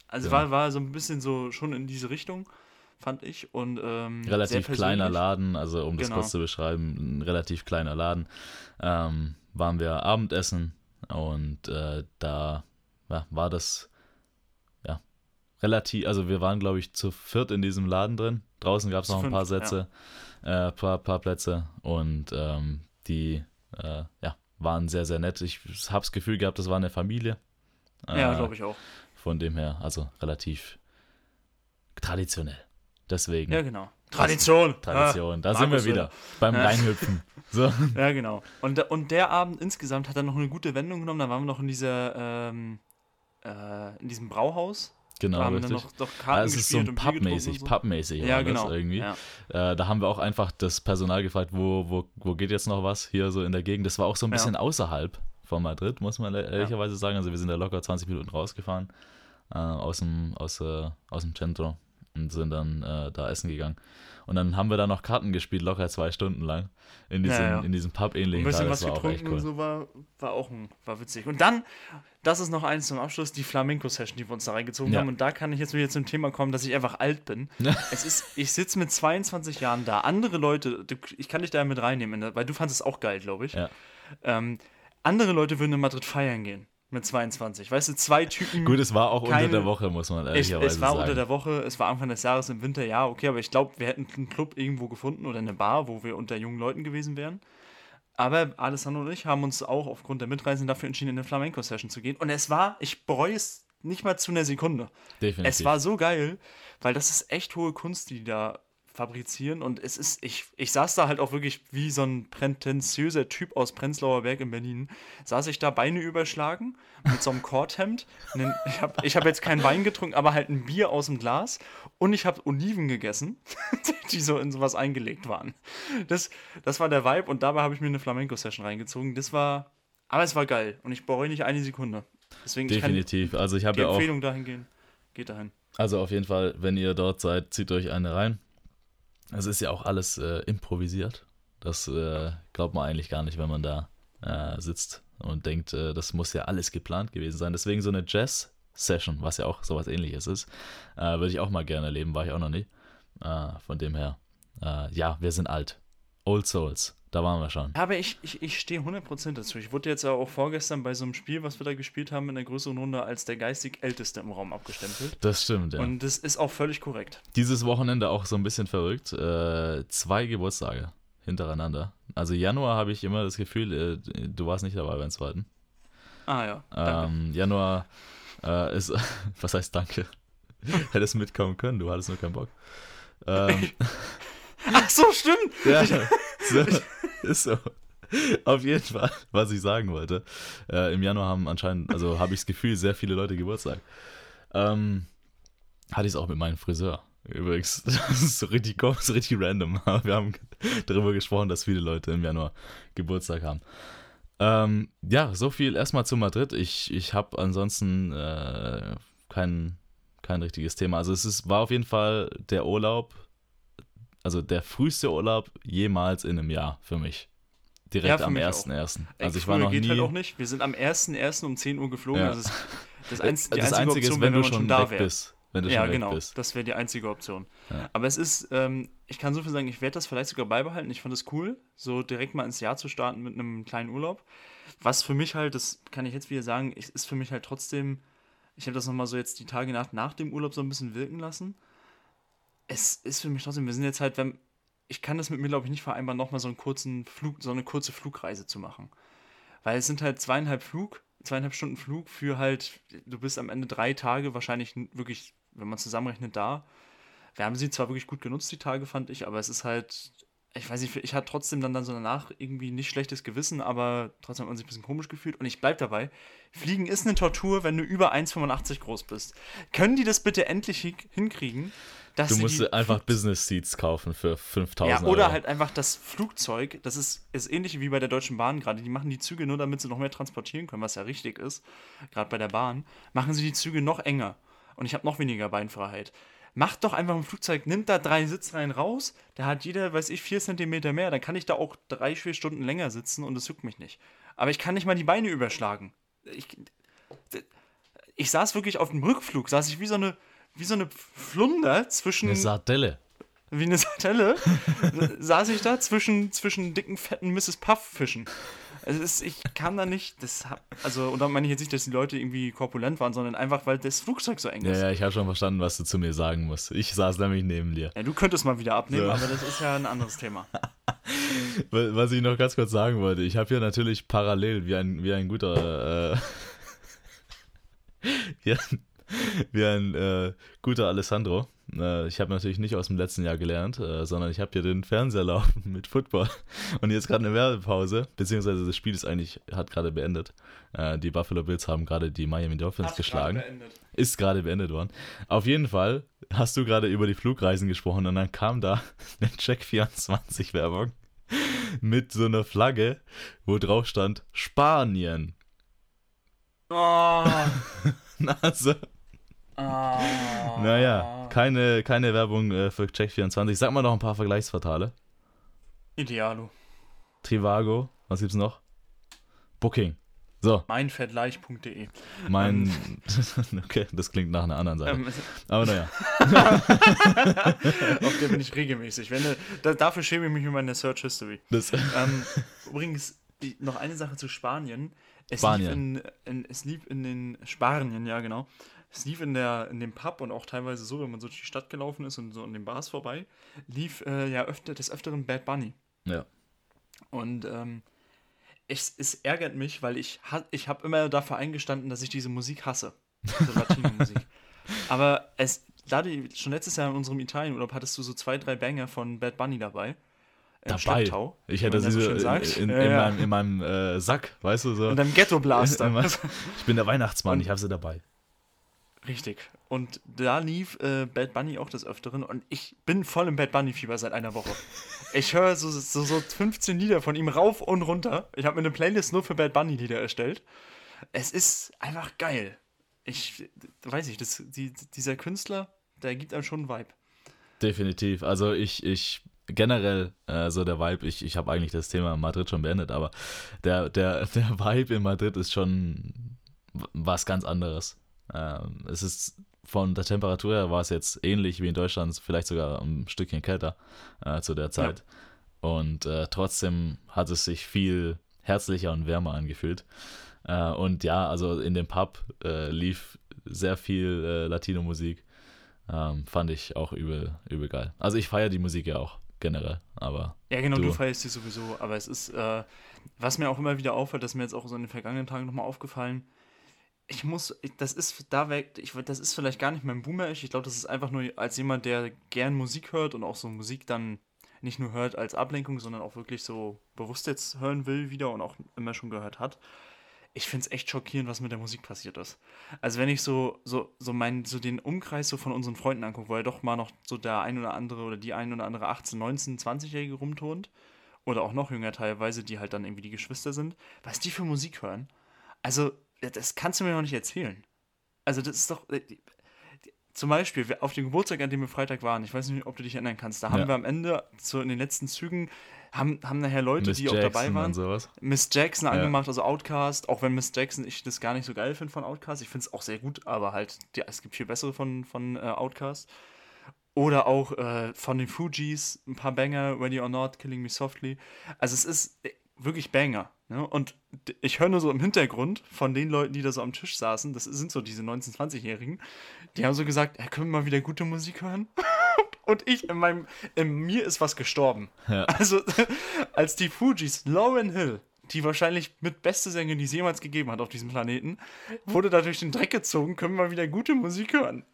Also ja. War, war so ein bisschen so schon in diese Richtung, fand ich. Und, ähm, relativ kleiner Laden, also um das genau. kurz zu beschreiben, ein relativ kleiner Laden. Ähm, waren wir Abendessen und äh, da ja, war das relativ, also wir waren, glaube ich, zu viert in diesem Laden drin. Draußen gab es noch ein paar Sätze. Ja äh, paar, paar Plätze und ähm, die äh, ja, waren sehr, sehr nett. Ich habe das Gefühl gehabt, das war eine Familie. ja, äh, glaube ich auch. Von dem her, also relativ traditionell. Deswegen. Ja, genau. Tradition. Tradition. Da ah, sind wir wieder beim ja. Reinhüpfen. So. Ja, genau. Und, und der Abend insgesamt hat dann noch eine gute Wendung genommen. Da waren wir noch in dieser, ähm, äh, in diesem Brauhaus Genau, da haben richtig. noch, noch Karten also es ist so ein Pubmäßig, so. Pubmäßig ja, genau. irgendwie. Ja. Äh, da haben wir auch einfach das Personal gefragt, wo, wo, wo geht jetzt noch was hier so in der Gegend. Das war auch so ein bisschen ja. außerhalb von Madrid, muss man ehrlicherweise sagen. Also wir sind da locker 20 Minuten rausgefahren äh, aus, dem, aus, äh, aus dem Centro und sind dann äh, da essen gegangen. Und dann haben wir da noch Karten gespielt, locker zwei Stunden lang. In diesem, ja, ja. In diesem Pub-ähnlichen Ein bisschen was getrunken cool. und so war, war auch ein, war witzig. Und dann, das ist noch eins zum Abschluss, die Flamenco-Session, die wir uns da reingezogen ja. haben. Und da kann ich jetzt wieder zum Thema kommen, dass ich einfach alt bin. es ist, ich sitze mit 22 Jahren da. Andere Leute, ich kann dich da mit reinnehmen, weil du fandest es auch geil, glaube ich. Ähm, andere Leute würden in Madrid feiern gehen mit 22. Weißt du, zwei Typen. Gut, es war auch keine, unter der Woche, muss man ehrlicherweise sagen. Es war sagen. unter der Woche, es war Anfang des Jahres im Winter, ja, okay, aber ich glaube, wir hätten einen Club irgendwo gefunden oder eine Bar, wo wir unter jungen Leuten gewesen wären. Aber Alessandro und ich haben uns auch aufgrund der Mitreisen dafür entschieden, in eine Flamenco-Session zu gehen. Und es war, ich bereue es nicht mal zu einer Sekunde. Definitiv. Es war so geil, weil das ist echt hohe Kunst, die da fabrizieren und es ist, ich, ich saß da halt auch wirklich wie so ein prätentiöser Typ aus Prenzlauer Berg in Berlin, saß ich da Beine überschlagen mit so einem Korthemd. ich habe ich hab jetzt keinen Wein getrunken, aber halt ein Bier aus dem Glas und ich habe Oliven gegessen, die so in sowas eingelegt waren. Das, das war der Vibe und dabei habe ich mir eine Flamenco-Session reingezogen. Das war, aber es war geil und ich bereue nicht eine Sekunde. Deswegen Definitiv. also ich habe ja auch. Empfehlung dahin gehen. Geht dahin. Also auf jeden Fall, wenn ihr dort seid, zieht euch eine rein. Es ist ja auch alles äh, improvisiert. Das äh, glaubt man eigentlich gar nicht, wenn man da äh, sitzt und denkt, äh, das muss ja alles geplant gewesen sein. Deswegen so eine Jazz-Session, was ja auch sowas ähnliches ist, äh, würde ich auch mal gerne erleben, war ich auch noch nie. Äh, von dem her ja, wir sind alt. Old Souls. Da waren wir schon. Aber ich, ich, ich stehe 100% dazu. Ich wurde jetzt auch vorgestern bei so einem Spiel, was wir da gespielt haben, in der größeren Runde als der geistig Älteste im Raum abgestempelt. Das stimmt, ja. Und das ist auch völlig korrekt. Dieses Wochenende auch so ein bisschen verrückt. Äh, zwei Geburtstage hintereinander. Also Januar habe ich immer das Gefühl, äh, du warst nicht dabei beim zweiten. Ah ja. Ähm, Januar äh, ist, was heißt danke? Hättest mitkommen können, du hattest nur keinen Bock. Ähm, Ach so, stimmt. ja, so, ist so. Auf jeden Fall, was ich sagen wollte. Äh, Im Januar haben anscheinend, also habe ich das Gefühl, sehr viele Leute Geburtstag. Ähm, hatte ich es auch mit meinem Friseur. Übrigens, das ist so richtig komisch, so richtig random. Wir haben darüber gesprochen, dass viele Leute im Januar Geburtstag haben. Ähm, ja, so viel erstmal zu Madrid. Ich, ich habe ansonsten äh, kein, kein richtiges Thema. Also es ist, war auf jeden Fall der Urlaub, also der früheste Urlaub jemals in einem Jahr für mich. Direkt Ja, am mich auch. 1.1. Ey, Also ich war noch geht nie. halt auch nicht. Wir sind am 1.1. um 10 Uhr geflogen. Ja. Das ist das, einz die das einzige Einzige Option, ist, wenn du man schon da bist. Wenn du Ja, schon genau. bist. Das wäre die einzige Option. Ja. Aber es ist, ähm, ich kann so viel sagen, ich werde das vielleicht sogar beibehalten. Ich fand es cool, so direkt mal ins Jahr zu starten mit einem kleinen Urlaub. Was für mich halt, das kann ich jetzt wieder sagen, ist ist für mich halt trotzdem, ich habe das nochmal so jetzt die Tage nach, nach dem Urlaub so ein bisschen wirken lassen. Es ist für mich trotzdem, wir sind jetzt halt, wenn, ich kann das mit mir, glaube ich, nicht vereinbaren, nochmal so einen kurzen Flug, so eine kurze Flugreise zu machen. Weil es sind halt zweieinhalb Flug, zweieinhalb Stunden Flug für halt, du bist am Ende drei Tage wahrscheinlich wirklich, wenn man zusammenrechnet, da. Wir haben sie zwar wirklich gut genutzt, die Tage, fand ich, aber es ist halt, ich weiß nicht, ich hatte trotzdem dann, dann so danach irgendwie nicht schlechtes Gewissen, aber trotzdem hat man sich ein bisschen komisch gefühlt und ich bleib dabei. Fliegen ist eine Tortur, wenn du über 1,85 groß bist. Können die das bitte endlich hin- hinkriegen? Dass Du musst einfach Business Seats kaufen für 5000 ja, Euro. oder halt einfach das Flugzeug, das ist, ist ähnlich wie bei der Deutschen Bahn gerade. Die machen die Züge nur, damit sie noch mehr transportieren können, was ja richtig ist, gerade bei der Bahn. Machen sie die Züge noch enger und ich habe noch weniger Beinfreiheit. Macht doch einfach ein Flugzeug, nimmt da drei Sitzreihen raus, da hat jeder, weiß ich, vier Zentimeter mehr, dann kann ich da auch drei, vier Stunden länger sitzen und es juckt mich nicht. Aber ich kann nicht mal die Beine überschlagen. Ich, ich saß wirklich auf dem Rückflug, saß ich wie so eine, wie so eine Flunder zwischen Eine Sardelle. wie eine Sardelle, saß ich da zwischen, zwischen dicken, fetten Mrs. Puff-Fischen. Es ist, ich kam da nicht, das hab, also, und da meine ich jetzt nicht, dass die Leute irgendwie korpulent waren, sondern einfach, weil das Flugzeug so eng Ja, ist. ja, ich habe schon verstanden, was du zu mir sagen musst. Ich saß nämlich neben dir. Ja, du könntest mal wieder abnehmen, So. aber das ist ja ein anderes Thema. Wa- Was ich noch ganz kurz sagen wollte, ich habe hier natürlich parallel wie ein, wie ein guter, äh, wie ein, wie ein äh, guter Alessandro. Äh, ich habe natürlich nicht aus dem letzten Jahr gelernt, äh, sondern ich habe hier den Fernseher laufen mit Football. Und jetzt gerade eine Werbepause, beziehungsweise das Spiel ist eigentlich, hat gerade beendet. Äh, die Buffalo Bills haben gerade die Miami Dolphins geschlagen. Ist gerade beendet worden. Auf jeden Fall hast du gerade über die Flugreisen gesprochen und dann kam da eine Check24-Werbung mit so einer Flagge, wo drauf stand Spanien. Oh, Also, oh. naja, keine, keine Werbung äh, für Check24. Sag mal noch ein paar Vergleichsportale. Idealo. Trivago, was gibt's noch? Booking. So, Meinfettleich.de. mein. okay, das klingt nach einer anderen Seite. Ähm, Aber naja. auf der bin ich regelmäßig. Wenn, du- da, dafür schäme ich mich über meine Search History. Ähm, übrigens, noch eine Sache zu Spanien. Es Spanien. lief in, in, es lief in den Spanien, ja genau. Es lief in, der, in dem Pub und auch teilweise so, wenn man so durch die Stadt gelaufen ist und so an den Bars vorbei, lief äh, ja öfter, des Öfteren Bad Bunny. ja. Und ähm, es, es ärgert mich, weil ich, ich habe immer dafür eingestanden, dass ich diese Musik hasse. Diese Latino-Musik. Aber es, da die, schon letztes Jahr in unserem Italienurlaub hattest du so zwei, drei Banger von Bad Bunny dabei. Im Dabei. Ich hätte ja sie so schön in, sagt. in, in, Ja, ja. meinem, in meinem äh, Sack, weißt du so. In deinem Ghetto-Blaster. Ich bin der Weihnachtsmann, ich habe sie dabei. Richtig. Und da lief äh, Bad Bunny auch des Öfteren und ich bin voll im Bad Bunny-Fieber seit einer Woche. Ich höre so, so, so 15 Lieder von ihm rauf und runter. Ich habe mir eine Playlist nur für Bad Bunny-Lieder erstellt. Es ist einfach geil. Ich weiß nicht, das, die, dieser Künstler, der gibt einem schon einen Vibe. Definitiv. Also ich, ich generell äh, so der Vibe, ich, ich habe eigentlich das Thema Madrid schon beendet, aber der, der, der Vibe in Madrid ist schon was ganz anderes. Ähm, es ist von der Temperatur her war es jetzt ähnlich wie in Deutschland, vielleicht sogar ein Stückchen kälter äh, zu der Zeit. Ja. Und äh, trotzdem hat es sich viel herzlicher und wärmer angefühlt. Äh, und ja, also in dem Pub äh, lief sehr viel äh, Latino-Musik. Ähm, fand ich auch übel, übel geil. Also ich feiere die Musik ja auch generell, aber. Ja, genau, du, du feierst sie sowieso, aber es ist, äh, was mir auch immer wieder auffällt, das ist mir jetzt auch so in den vergangenen Tagen nochmal aufgefallen, ich muss, das ist da weg, ich, das ist vielleicht gar nicht mein Boomer, ich glaube, das ist einfach nur als jemand, der gern Musik hört und auch so Musik dann nicht nur hört als Ablenkung, sondern auch wirklich so bewusst jetzt hören will wieder und auch immer schon gehört hat ich finde es echt schockierend, was mit der Musik passiert ist. Also wenn ich so, so, so, mein, so den Umkreis so von unseren Freunden angucke, wo ja doch mal noch so der ein oder andere oder die ein oder andere 18, 19, 20-Jährige rumturnt, oder auch noch jünger teilweise, die halt dann irgendwie die Geschwister sind, was die für Musik hören. Also, das kannst du mir noch nicht erzählen. Also, das ist doch. Äh, zum Beispiel auf dem Geburtstag, an dem wir Freitag waren, ich weiß nicht, ob du dich erinnern kannst, da haben ja. wir am Ende, so in den letzten Zügen, haben, haben nachher Leute, Miss die Jackson auch dabei waren, sowas. Miss Jackson ja. angemacht, also Outcast, auch wenn Miss Jackson ich das gar nicht so geil finde von Outcast. Ich finde es auch sehr gut, aber halt, ja, es gibt viel bessere von, von äh, Outcast. Oder auch äh, von den Fugees, ein paar Banger, Ready or Not, Killing Me Softly. Also es ist wirklich Banger. Ne? Und ich höre nur so im Hintergrund von den Leuten, die da so am Tisch saßen, das sind so diese 19-, 20-Jährigen, die haben so gesagt, ja, können wir mal wieder gute Musik hören? und ich in meinem, in mir ist was gestorben. Ja. Also, als die Fujis Lauren Hill, die wahrscheinlich mit beste Sängerin, die es jemals gegeben hat auf diesem Planeten, wurde da durch den Dreck gezogen, können wir wieder gute Musik hören.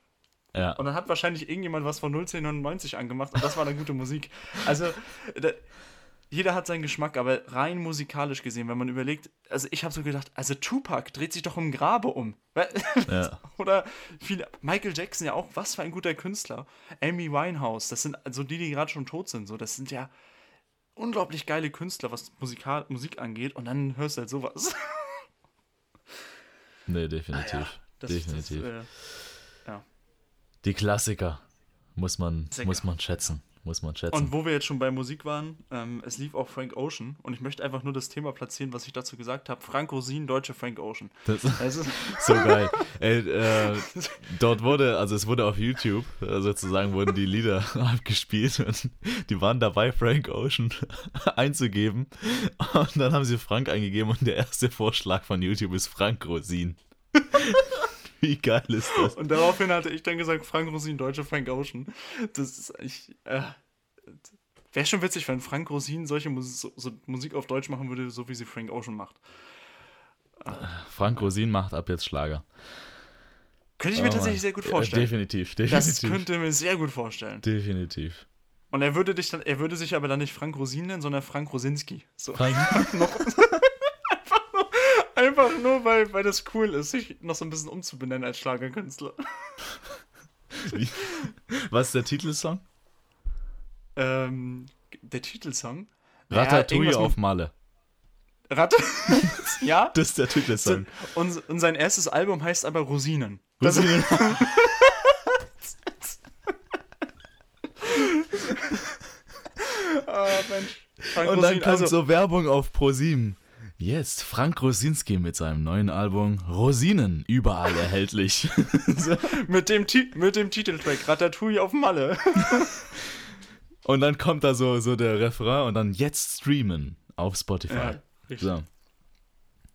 Ja. Und dann hat wahrscheinlich irgendjemand was von 01099 angemacht und das war dann gute Musik. Also, da, jeder hat seinen Geschmack, aber rein musikalisch gesehen, wenn man überlegt, also ich habe so gedacht, also Tupac dreht sich doch im Grabe um. Ja. Oder viele, Michael Jackson ja auch, was für ein guter Künstler. Amy Winehouse, das sind also die, die gerade schon tot sind, so, das sind ja unglaublich geile Künstler, was Musikal Musik angeht, und dann hörst du halt sowas. Nee, definitiv. Ah ja, das, definitiv. Das, äh, ja. Die Klassiker muss man, muss man schätzen muss man schätzen. Und wo wir jetzt schon bei Musik waren, ähm, es lief auch Frank Ocean und ich möchte einfach nur das Thema platzieren, was ich dazu gesagt habe. Frank Rosin, deutsche Frank Ocean. Das, das ist so geil. Ey, äh, dort wurde, also es wurde auf YouTube, äh, sozusagen wurden die Lieder abgespielt und die waren dabei, Frank Ocean einzugeben. Und dann haben sie Frank eingegeben und der erste Vorschlag von YouTube ist Frank Rosin. Wie geil ist das? Und daraufhin hatte ich dann gesagt, Frank Rosin, deutscher Frank Ocean. Das ist ich. Äh, Wäre schon witzig, wenn Frank Rosin solche Mus so, so Musik auf Deutsch machen würde, so wie sie Frank Ocean macht. Frank Rosin macht ab jetzt Schlager. Könnte ich mir oh, tatsächlich sehr gut vorstellen. Definitiv, definitiv. Das könnte mir sehr gut vorstellen. Definitiv. Und er würde dich dann, er würde sich aber dann nicht Frank Rosin nennen, sondern Frank Rosinski. So. Frank noch, Einfach nur, weil, weil das cool ist, sich noch so ein bisschen umzubenennen als Schlagerkünstler. Wie? Was ist der Titelsong? Ähm, der Titelsong? Ratatouille naja, auf Malle. Ratte? ja? Das ist der Titelsong. Und, und sein erstes Album heißt aber Rosinen. Rosinen. oh, Mensch. und dann kommt also, so Werbung auf ProSieben. Jetzt Frank Rosinski mit seinem neuen Album Rosinen, überall erhältlich. mit, dem mit dem Titeltrack Ratatouille auf Malle. und dann kommt da so, so der Refrain und dann jetzt streamen auf Spotify. Ja, so.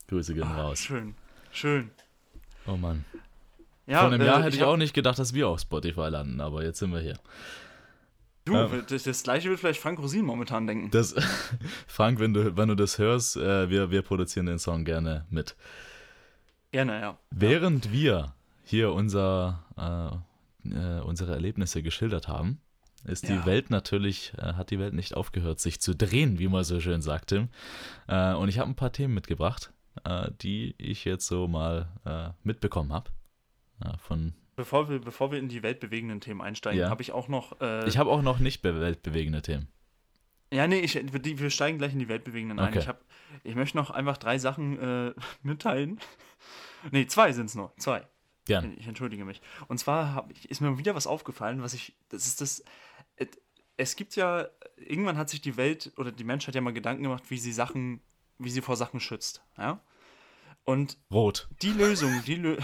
Grüße gehen ah, raus. Schön, schön. Oh Mann. Ja, Vor einem äh, Jahr hätte ich, ich auch nicht gedacht, dass wir auf Spotify landen, aber jetzt sind wir hier. Du, ähm, das, das, gleiche wird vielleicht Frank Rosin momentan denken. Das, Frank, wenn du, wenn du das hörst, äh, wir, wir produzieren den Song gerne mit. Gerne, ja. Während ja. wir hier unser, äh, äh, unsere Erlebnisse geschildert haben, ist die ja. Welt natürlich, äh, hat die Welt nicht aufgehört, sich zu drehen, wie man so schön sagte. Äh, und ich habe ein paar Themen mitgebracht, äh, die ich jetzt so mal mitbekommen habe. von Bevor wir, bevor wir in die weltbewegenden Themen einsteigen, ja. habe ich auch noch. Äh, ich habe auch noch nicht weltbewegende Themen. Ja, nee, ich, wir steigen gleich in die weltbewegenden okay. ein. Ich, hab, ich möchte noch einfach drei Sachen äh, mitteilen. nee, zwei sind es nur. Zwei. Ja. Ich entschuldige mich. Und zwar hab, ist mir wieder was aufgefallen, was ich. Das ist das. Es gibt ja. Irgendwann hat sich die Welt oder die Menschheit ja mal Gedanken gemacht, wie sie Sachen. Wie sie vor Sachen schützt. Ja. Und Rot. die Lösung, die Lö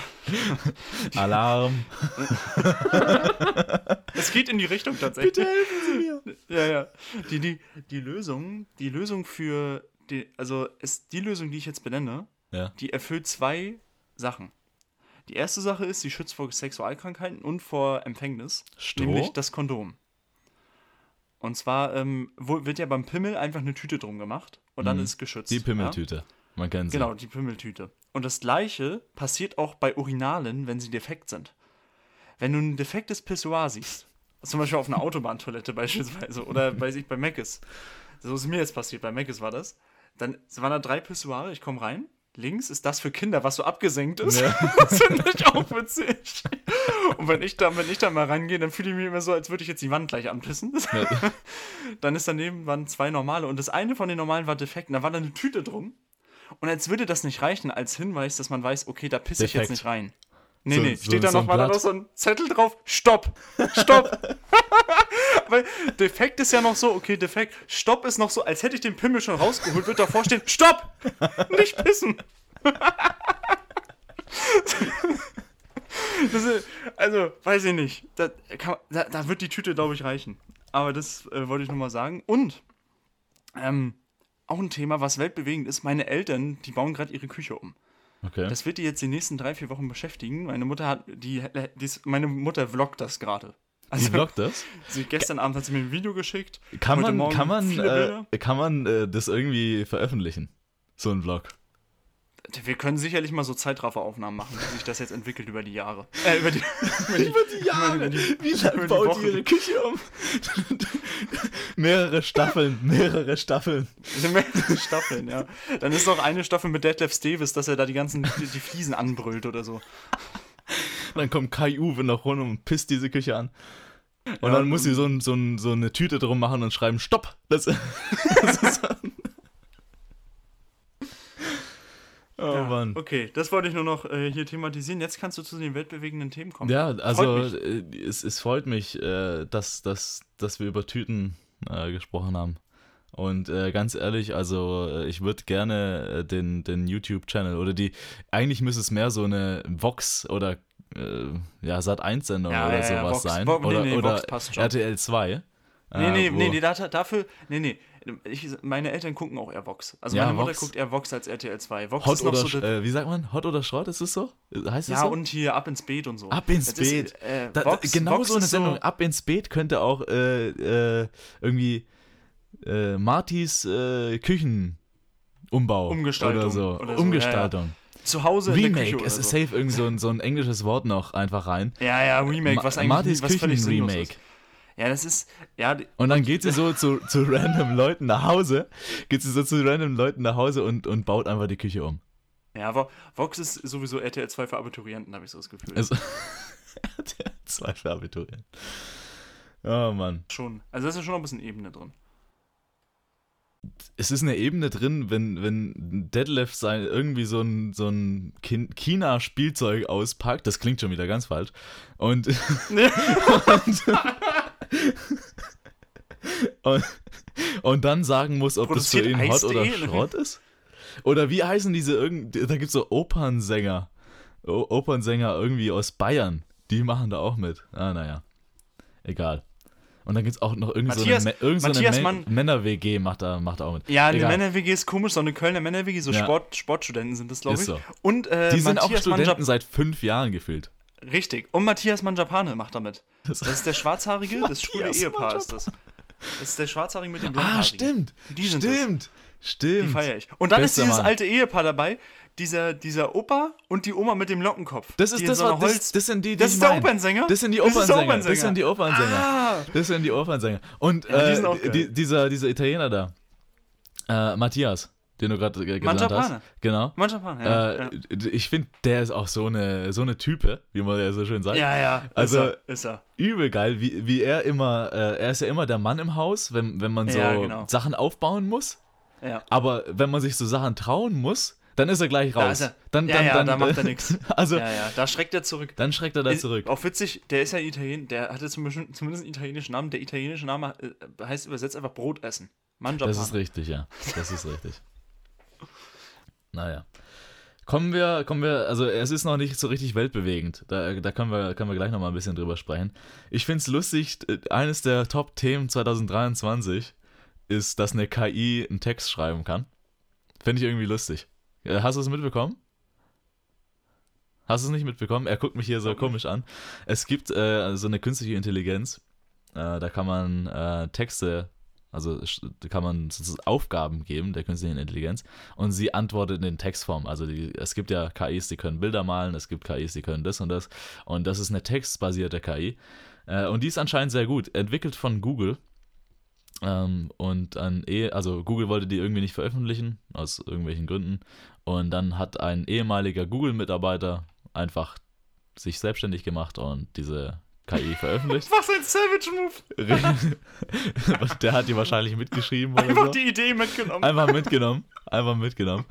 Alarm. Es geht in die Richtung tatsächlich. Bitte helfen Sie mir. Ja, ja. Die, die, die Lösung, die Lösung für die, also ist die Lösung, die ich jetzt benenne, Ja. die erfüllt zwei Sachen. Die erste Sache ist, sie schützt vor Sexualkrankheiten und vor Empfängnis, Stroh? nämlich das Kondom. Und zwar ähm, wird ja beim Pimmel einfach eine Tüte drum gemacht und dann Mhm. ist geschützt. Die Ja? Man kennt sie. Genau, die Pimmeltüte. Und das gleiche passiert auch bei Urinalen, wenn sie defekt sind. Wenn du ein defektes Pissoir siehst, zum Beispiel auf einer Autobahntoilette beispielsweise oder weiß ich bei Meckes, so ist mir jetzt passiert, bei Meckes war das, dann waren da drei Pissoire, ich komme rein, links ist das für Kinder, was so abgesenkt ist. Ja. Das finde ich auch witzig. Und wenn ich da, wenn ich da mal rangehe, dann fühle ich mich immer so, als würde ich jetzt die Wand gleich anpissen. Ja. Dann ist daneben waren zwei normale und das eine von den normalen war defekt und da war da eine Tüte drum. Und als würde das nicht reichen als Hinweis, dass man weiß, okay, da pisse ich Defekt. jetzt nicht rein. Nee, So- nee, so- steht da so ein noch mal so ein Zettel drauf. Stopp! Stopp! Weil defekt ist ja noch so, okay, defekt. Stopp ist noch so, als hätte ich den Pimmel schon rausgeholt, wird davor stehen, Stopp! Nicht pissen! Ist, also, weiß ich nicht. Da, kann, da, da wird die Tüte, glaube ich, reichen. Aber das äh, wollte ich nochmal sagen. Und ähm, auch ein Thema, was weltbewegend ist. Meine Eltern, die bauen gerade ihre Küche um. Okay. Das wird die jetzt die nächsten drei, vier Wochen beschäftigen. Meine Mutter hat, die, die ist, meine Mutter vloggt das gerade. Also, blockt das? sie, gestern Abend hat sie mir ein Video geschickt. Kann man, kann man, äh, kann man äh, das irgendwie veröffentlichen? So ein Vlog. Wir können sicherlich mal so Zeitrafferaufnahmen machen, wie sich das jetzt entwickelt über die Jahre. Äh, über die, über die, die Jahre. Wie über lange die baut Wochen. die ihre Küche um? mehrere Staffeln, mehrere Staffeln. Mehrere Staffeln, ja. Dann ist noch eine Staffel mit Detlef Davis, dass er da die ganzen die, die Fliesen anbrüllt oder so. Dann kommt Kai Uwe noch runter und pisst diese Küche an. Und Ja, dann muss sie so, ein, so, ein, so eine Tüte drum machen und schreiben, Stopp! Das, das ist Oh Ja, Mann. Okay, das wollte ich nur noch äh, hier thematisieren. Jetzt kannst du zu den weltbewegenden Themen kommen. Ja, also äh, es, es freut mich, äh, dass, dass, dass wir über Tüten äh, gesprochen haben. Und äh, ganz ehrlich, also äh, ich würde gerne den, den YouTube-Channel oder die, eigentlich müsste es mehr so eine Vox oder ja, Sat1-Sendung Ja, oder ja, sowas Vox. sein. Vo- nee, oder nee, oder Vox passt schon. RTL 2. Nee, nee, nee, nee, da, dafür, nee, nee. Ich, meine Eltern gucken auch eher Vox. Also Ja, meine Mutter Vox. guckt eher Vox als RTL 2. Vox Hot ist noch oder, so äh, wie sagt man? Hot oder Schrott, ist es so? Heißt Ja, so? und hier ab ins Beet und so. Ab ins Das ist, Beet. äh, Da, Vox, genau Vox so eine Sendung, ab ins Beet könnte auch äh, äh, irgendwie äh, Martis äh, Küchenumbau Umgestaltung oder so. oder so, Umgestaltung. Zu Hause in der Remake, es ist so. safe irgendwie so ein, so ein englisches Wort noch einfach rein. Ja, ja, Remake, was eigentlich Martis was sinnlos Küchen-Remake. ist. Ja, das ist, ja, Und dann geht sie so zu, zu random Leuten nach Hause, geht sie so zu random Leuten nach Hause und, und baut einfach die Küche um. ja, Vo- Vox ist sowieso RTL 2 für Abiturienten, habe ich so das Gefühl. Also, der zwei für Abiturienten. Oh Mann. schon. Also da ist ja schon noch ein bisschen Ebene drin. es ist eine Ebene drin, wenn, wenn Detlef sein irgendwie so ein, so ein China-Spielzeug auspackt, das klingt schon wieder ganz falsch. Und, und, und dann sagen muss, ob das für ihn Hot oder Eis.de? Schrott ist. Oder wie heißen diese irgendwie, da gibt es so Opernsänger. O Opernsänger irgendwie aus Bayern. Die machen da auch mit. Ah, naja. Egal. Und dann gibt es auch noch irgendeine Matthias- so eine, irgend so Matthias eine Mann- Männer-WG macht da, macht auch mit. Ja, eine Egal. Männer-WG ist komisch, so eine Kölner Männer-WG, so Ja. Sport, Sportstudenten sind das, glaube ich. so. Und äh, Die sind auch Matthias Studenten Manjap seit fünf Jahren gefühlt. Richtig. Und Matthias Manjapane macht damit. Das- Das ist der Schwarzhaarige, das schwule Ehepaar ist das. Das ist der Schwarzhaarige mit dem Blondhaarigen. Ah, stimmt. Die sind stimmt. Die Stimmt. feiere ich. Und dann Bester ist dieses Mann. alte Ehepaar dabei, dieser, dieser Opa und die Oma mit dem Lockenkopf. Das ist die das, so Holz das, das sind die, die Das ist der. Opernsänger? Das sind die Das Opernsänger. Das sind die Opernsänger. Ah, Das sind die Opernsänger. Und Ja, die äh, die, dieser, dieser Italiener da, äh, Matthias, den du gerade ge- genannt hast. Genau. Manjapane, ja. äh, ja. Ich finde, der ist auch so eine, so eine Type, wie man ja so schön sagt. Ja, ja. Also- ist er. Ist er. Übel geil, wie, wie er immer, äh, er ist ja immer der Mann im Haus, wenn, wenn man so Ja, genau. Sachen aufbauen muss. Ja. Aber wenn man sich so Sachen trauen muss, dann ist er gleich raus. Da er. Dann, ja, dann, ja, dann, da macht er nichts. Also, Ja, ja, da schreckt er zurück. dann schreckt er da zurück. Auch witzig, der ist ja Italien, der hatte zumindest einen italienischen Namen. Der italienische Name äh, heißt übersetzt einfach Brot essen. Mangiapane. Das ist richtig, ja. Das ist richtig. Naja. Kommen wir, kommen wir, also es ist noch nicht so richtig weltbewegend. Da, da können, wir, können wir gleich nochmal ein bisschen drüber sprechen. Ich finde es lustig, eines der Top-Themen 2023 ist, dass eine KI einen Text schreiben kann. Finde ich irgendwie lustig. Äh, hast du es mitbekommen? Hast du es nicht mitbekommen? Er guckt mich hier so komisch an. Es gibt äh, so eine künstliche Intelligenz. Äh, da kann man äh, Texte also kann man Aufgaben geben der künstlichen Intelligenz und sie antwortet in Textform. Also die, es gibt ja KIs, die können Bilder malen, es gibt KIs, die können das und das. Und das ist eine textbasierte KI. Äh, und die ist anscheinend sehr gut. Entwickelt von Google. Ähm, und an e also Google wollte die irgendwie nicht veröffentlichen, aus irgendwelchen Gründen. Und dann hat ein ehemaliger Google-Mitarbeiter einfach sich selbstständig gemacht und diese KI veröffentlicht. Was ein Savage-Move! Der hat die wahrscheinlich mitgeschrieben. Einfach so. die Idee mitgenommen. Einfach mitgenommen. Einfach mitgenommen.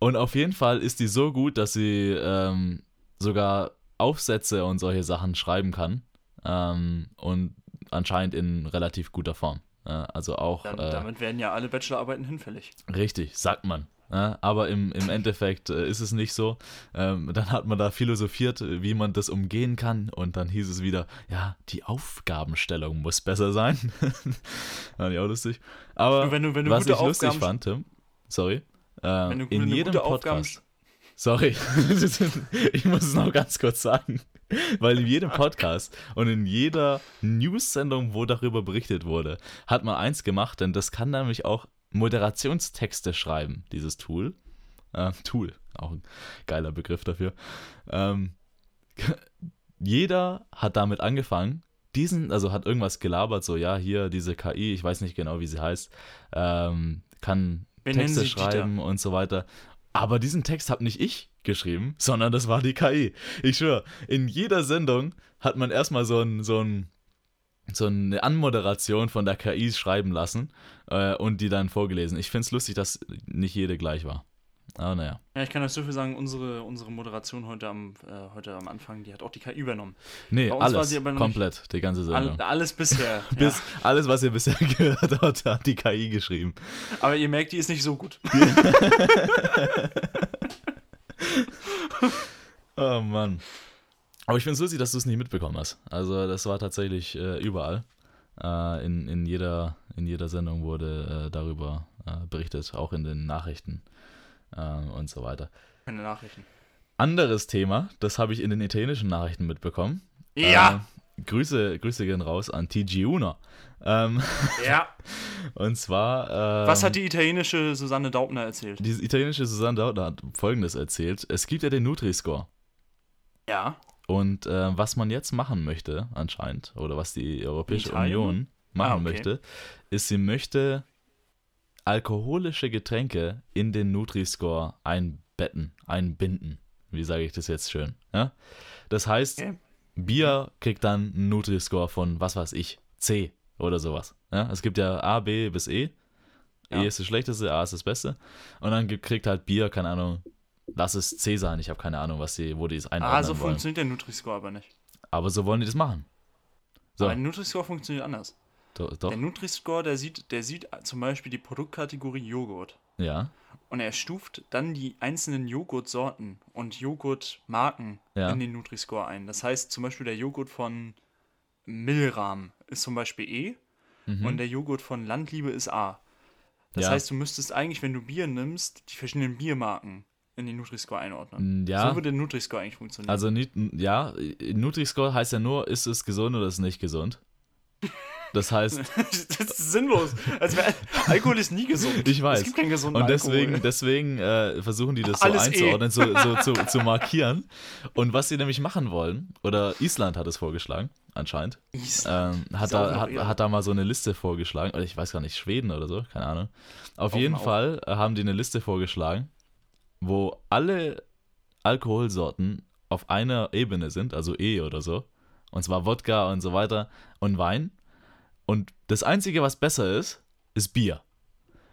Und auf jeden Fall ist die so gut, dass sie ähm, sogar Aufsätze und solche Sachen schreiben kann. Ähm, und anscheinend in relativ guter Form. Ja, also auch. Dann, äh, damit werden ja alle Bachelorarbeiten hinfällig. Richtig, sagt man. Ja, aber im, im Endeffekt äh, ist es nicht so. Ähm, dann hat man da philosophiert, wie man das umgehen kann. Und dann hieß es wieder, ja, die Aufgabenstellung muss besser sein. Fand ich auch lustig. Aber wenn du, wenn du was ich Aufgaben lustig fand, Tim, sorry, äh, in jedem Podcast. Aufgaben sorry, ich muss es noch ganz kurz sagen. Weil in jedem Podcast und in jeder News-Sendung, wo darüber berichtet wurde, hat man eins gemacht, denn das kann nämlich auch Moderationstexte schreiben, dieses Tool. Äh, Tool, auch ein geiler Begriff dafür. Ähm, jeder hat damit angefangen, diesen, also hat irgendwas gelabert, so, ja, hier diese KI, ich weiß nicht genau, wie sie heißt, ähm, kann Wir Texte schreiben und so weiter. Aber diesen Text habe nicht ich geschrieben, sondern das war die KI. Ich schwöre, in jeder Sendung hat man erstmal so ein, so ein so eine Anmoderation von der KI schreiben lassen äh, und die dann vorgelesen. Ich finde es lustig, dass nicht jede gleich war. Aber naja. Ja, ich kann euch so viel sagen, unsere, unsere Moderation heute am, äh, heute am Anfang, die hat auch die KI übernommen. Nee, alles, komplett, die ganze Sendung. All, alles bisher. Bis, ja. Alles, was ihr bisher gehört habt, hat die KI geschrieben. Aber ihr merkt, die ist nicht so gut. oh Mann. Aber ich finde es lustig, dass du es nicht mitbekommen hast. Also das war tatsächlich äh, überall. Äh, in, in, jeder, in jeder Sendung wurde äh, darüber äh, berichtet, auch in den Nachrichten äh, und so weiter. Keine Nachrichten. Anderes Thema, das habe ich in den italienischen Nachrichten mitbekommen. Ja. Äh, Grüße, Grüße gehen raus an TG Una. Ähm, ja. Und zwar. Ähm, Was hat die italienische Susanne Daubner erzählt? Die italienische Susanne Daubner hat folgendes erzählt: Es gibt ja den Nutri-Score. Ja. Und äh, was man jetzt machen möchte, anscheinend, oder was die Europäische Italien? Union machen ah, okay. möchte, ist, sie möchte alkoholische Getränke in den Nutri-Score einbetten, einbinden. Wie sage ich das jetzt schön? Ja? Das heißt, okay. Bier kriegt dann einen Nutri-Score von, was weiß ich, C oder sowas. Ja? Es gibt ja A, B bis E. Ja. E ist das Schlechteste, A ist das Beste. Und dann kriegt halt Bier, keine Ahnung, Lass es C sein, ich habe keine Ahnung, was die, wo die es einordnen Ah, so wollen. funktioniert der Nutri-Score aber nicht. Aber so wollen die das machen. So. Aber der Nutri-Score funktioniert anders. Do, doch. Der Nutri-Score, der sieht, der sieht zum Beispiel die Produktkategorie Joghurt. Ja. Und er stuft dann die einzelnen Joghurtsorten und Joghurtmarken ja. in den Nutri-Score ein. Das heißt zum Beispiel der Joghurt von Milram ist zum Beispiel E mhm. und der Joghurt von Landliebe ist A. Das ja. heißt, du müsstest eigentlich, wenn du Bier nimmst, die verschiedenen Biermarken in den Nutri-Score einordnen. Mm, ja. So würde der Nutri-Score eigentlich funktionieren. Also, ja, Nutri-Score heißt ja nur, ist es gesund oder ist es nicht gesund. Das heißt. das ist sinnlos. Also, Alkohol ist nie gesund. Ich weiß. Es gibt keinen gesunden Und deswegen, deswegen äh, versuchen die das so Alles eh. einzuordnen, eh. so, so zu, zu markieren. Und was sie nämlich machen wollen, oder Island hat es vorgeschlagen, anscheinend. Island. Ähm, hat, da, hat, hat da mal so eine Liste vorgeschlagen. Oder ich weiß gar nicht, Schweden oder so, keine Ahnung. Auf jeden Fall haben die eine Liste vorgeschlagen wo alle Alkoholsorten auf einer Ebene sind, also E oder so. Und zwar Wodka und so weiter und Wein. Und das Einzige, was besser ist, ist Bier.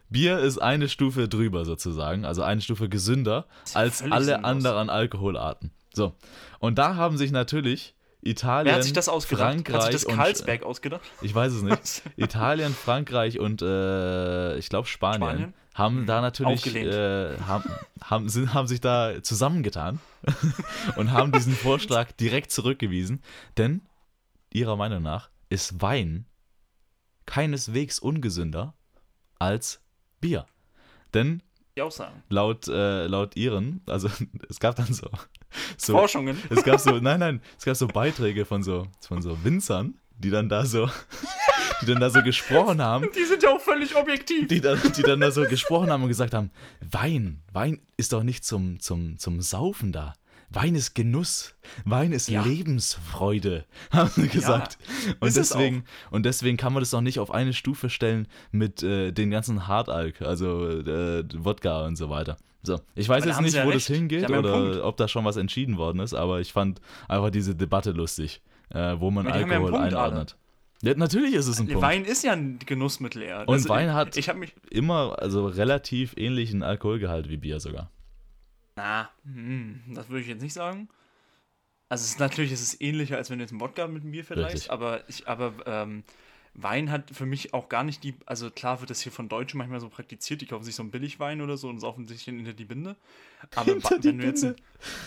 Bier ist eine Stufe drüber sozusagen, also eine Stufe gesünder als alle sinnlos. anderen Alkoholarten. So. Und da haben sich natürlich Italien, Wer hat sich das ausgedacht? Frankreich hat sich das und Karlsberg ausgedacht? ich weiß es nicht. Italien, Frankreich und äh, ich glaube Spanien, Spanien? haben da natürlich äh, haben, haben, sind, haben sich da zusammengetan und haben diesen Vorschlag direkt zurückgewiesen, denn ihrer Meinung nach ist Wein keineswegs ungesünder als Bier. Denn laut, äh, laut ihren, also es gab dann so, so Forschungen. es gab so, nein, nein, es gab so Beiträge von so, von so Winzern, die dann da so, die dann da so gesprochen haben, Die sind ja auch völlig objektiv. die dann, die dann da so gesprochen haben und gesagt haben, Wein, Wein ist doch nicht zum, zum, zum Saufen da. Wein ist Genuss, Wein ist Ja. Lebensfreude, haben sie gesagt. und, ist es deswegen, und deswegen kann man das doch nicht auf eine Stufe stellen mit äh, den ganzen Hardalk, also äh, Wodka und so weiter. So, ich weiß Aber jetzt nicht, ja wo recht. das hingeht ja oder ob da schon was entschieden worden ist, aber ich fand einfach diese Debatte lustig, äh, wo man ja Alkohol Punkt, alle. einordnet. Ja, natürlich ist es ein Punkt. Wein ist ja ein Genussmittel eher. Und Wein hat- Ich habe mich. Immer, also relativ ähnlichen Alkoholgehalt wie Bier sogar. Na, hm, das würde ich jetzt nicht sagen. Also es ist natürlich, es ist ähnlicher, als wenn du jetzt einen Wodka mit einem Bier vergleichst, Richtig. aber ich, aber ähm, Wein hat für mich auch gar nicht die, also klar wird das hier von Deutschen manchmal so praktiziert, die kaufen sich so einen Billigwein oder so und saufen sich den hinter die Binde. Aber Hinter wenn du, jetzt, Binde.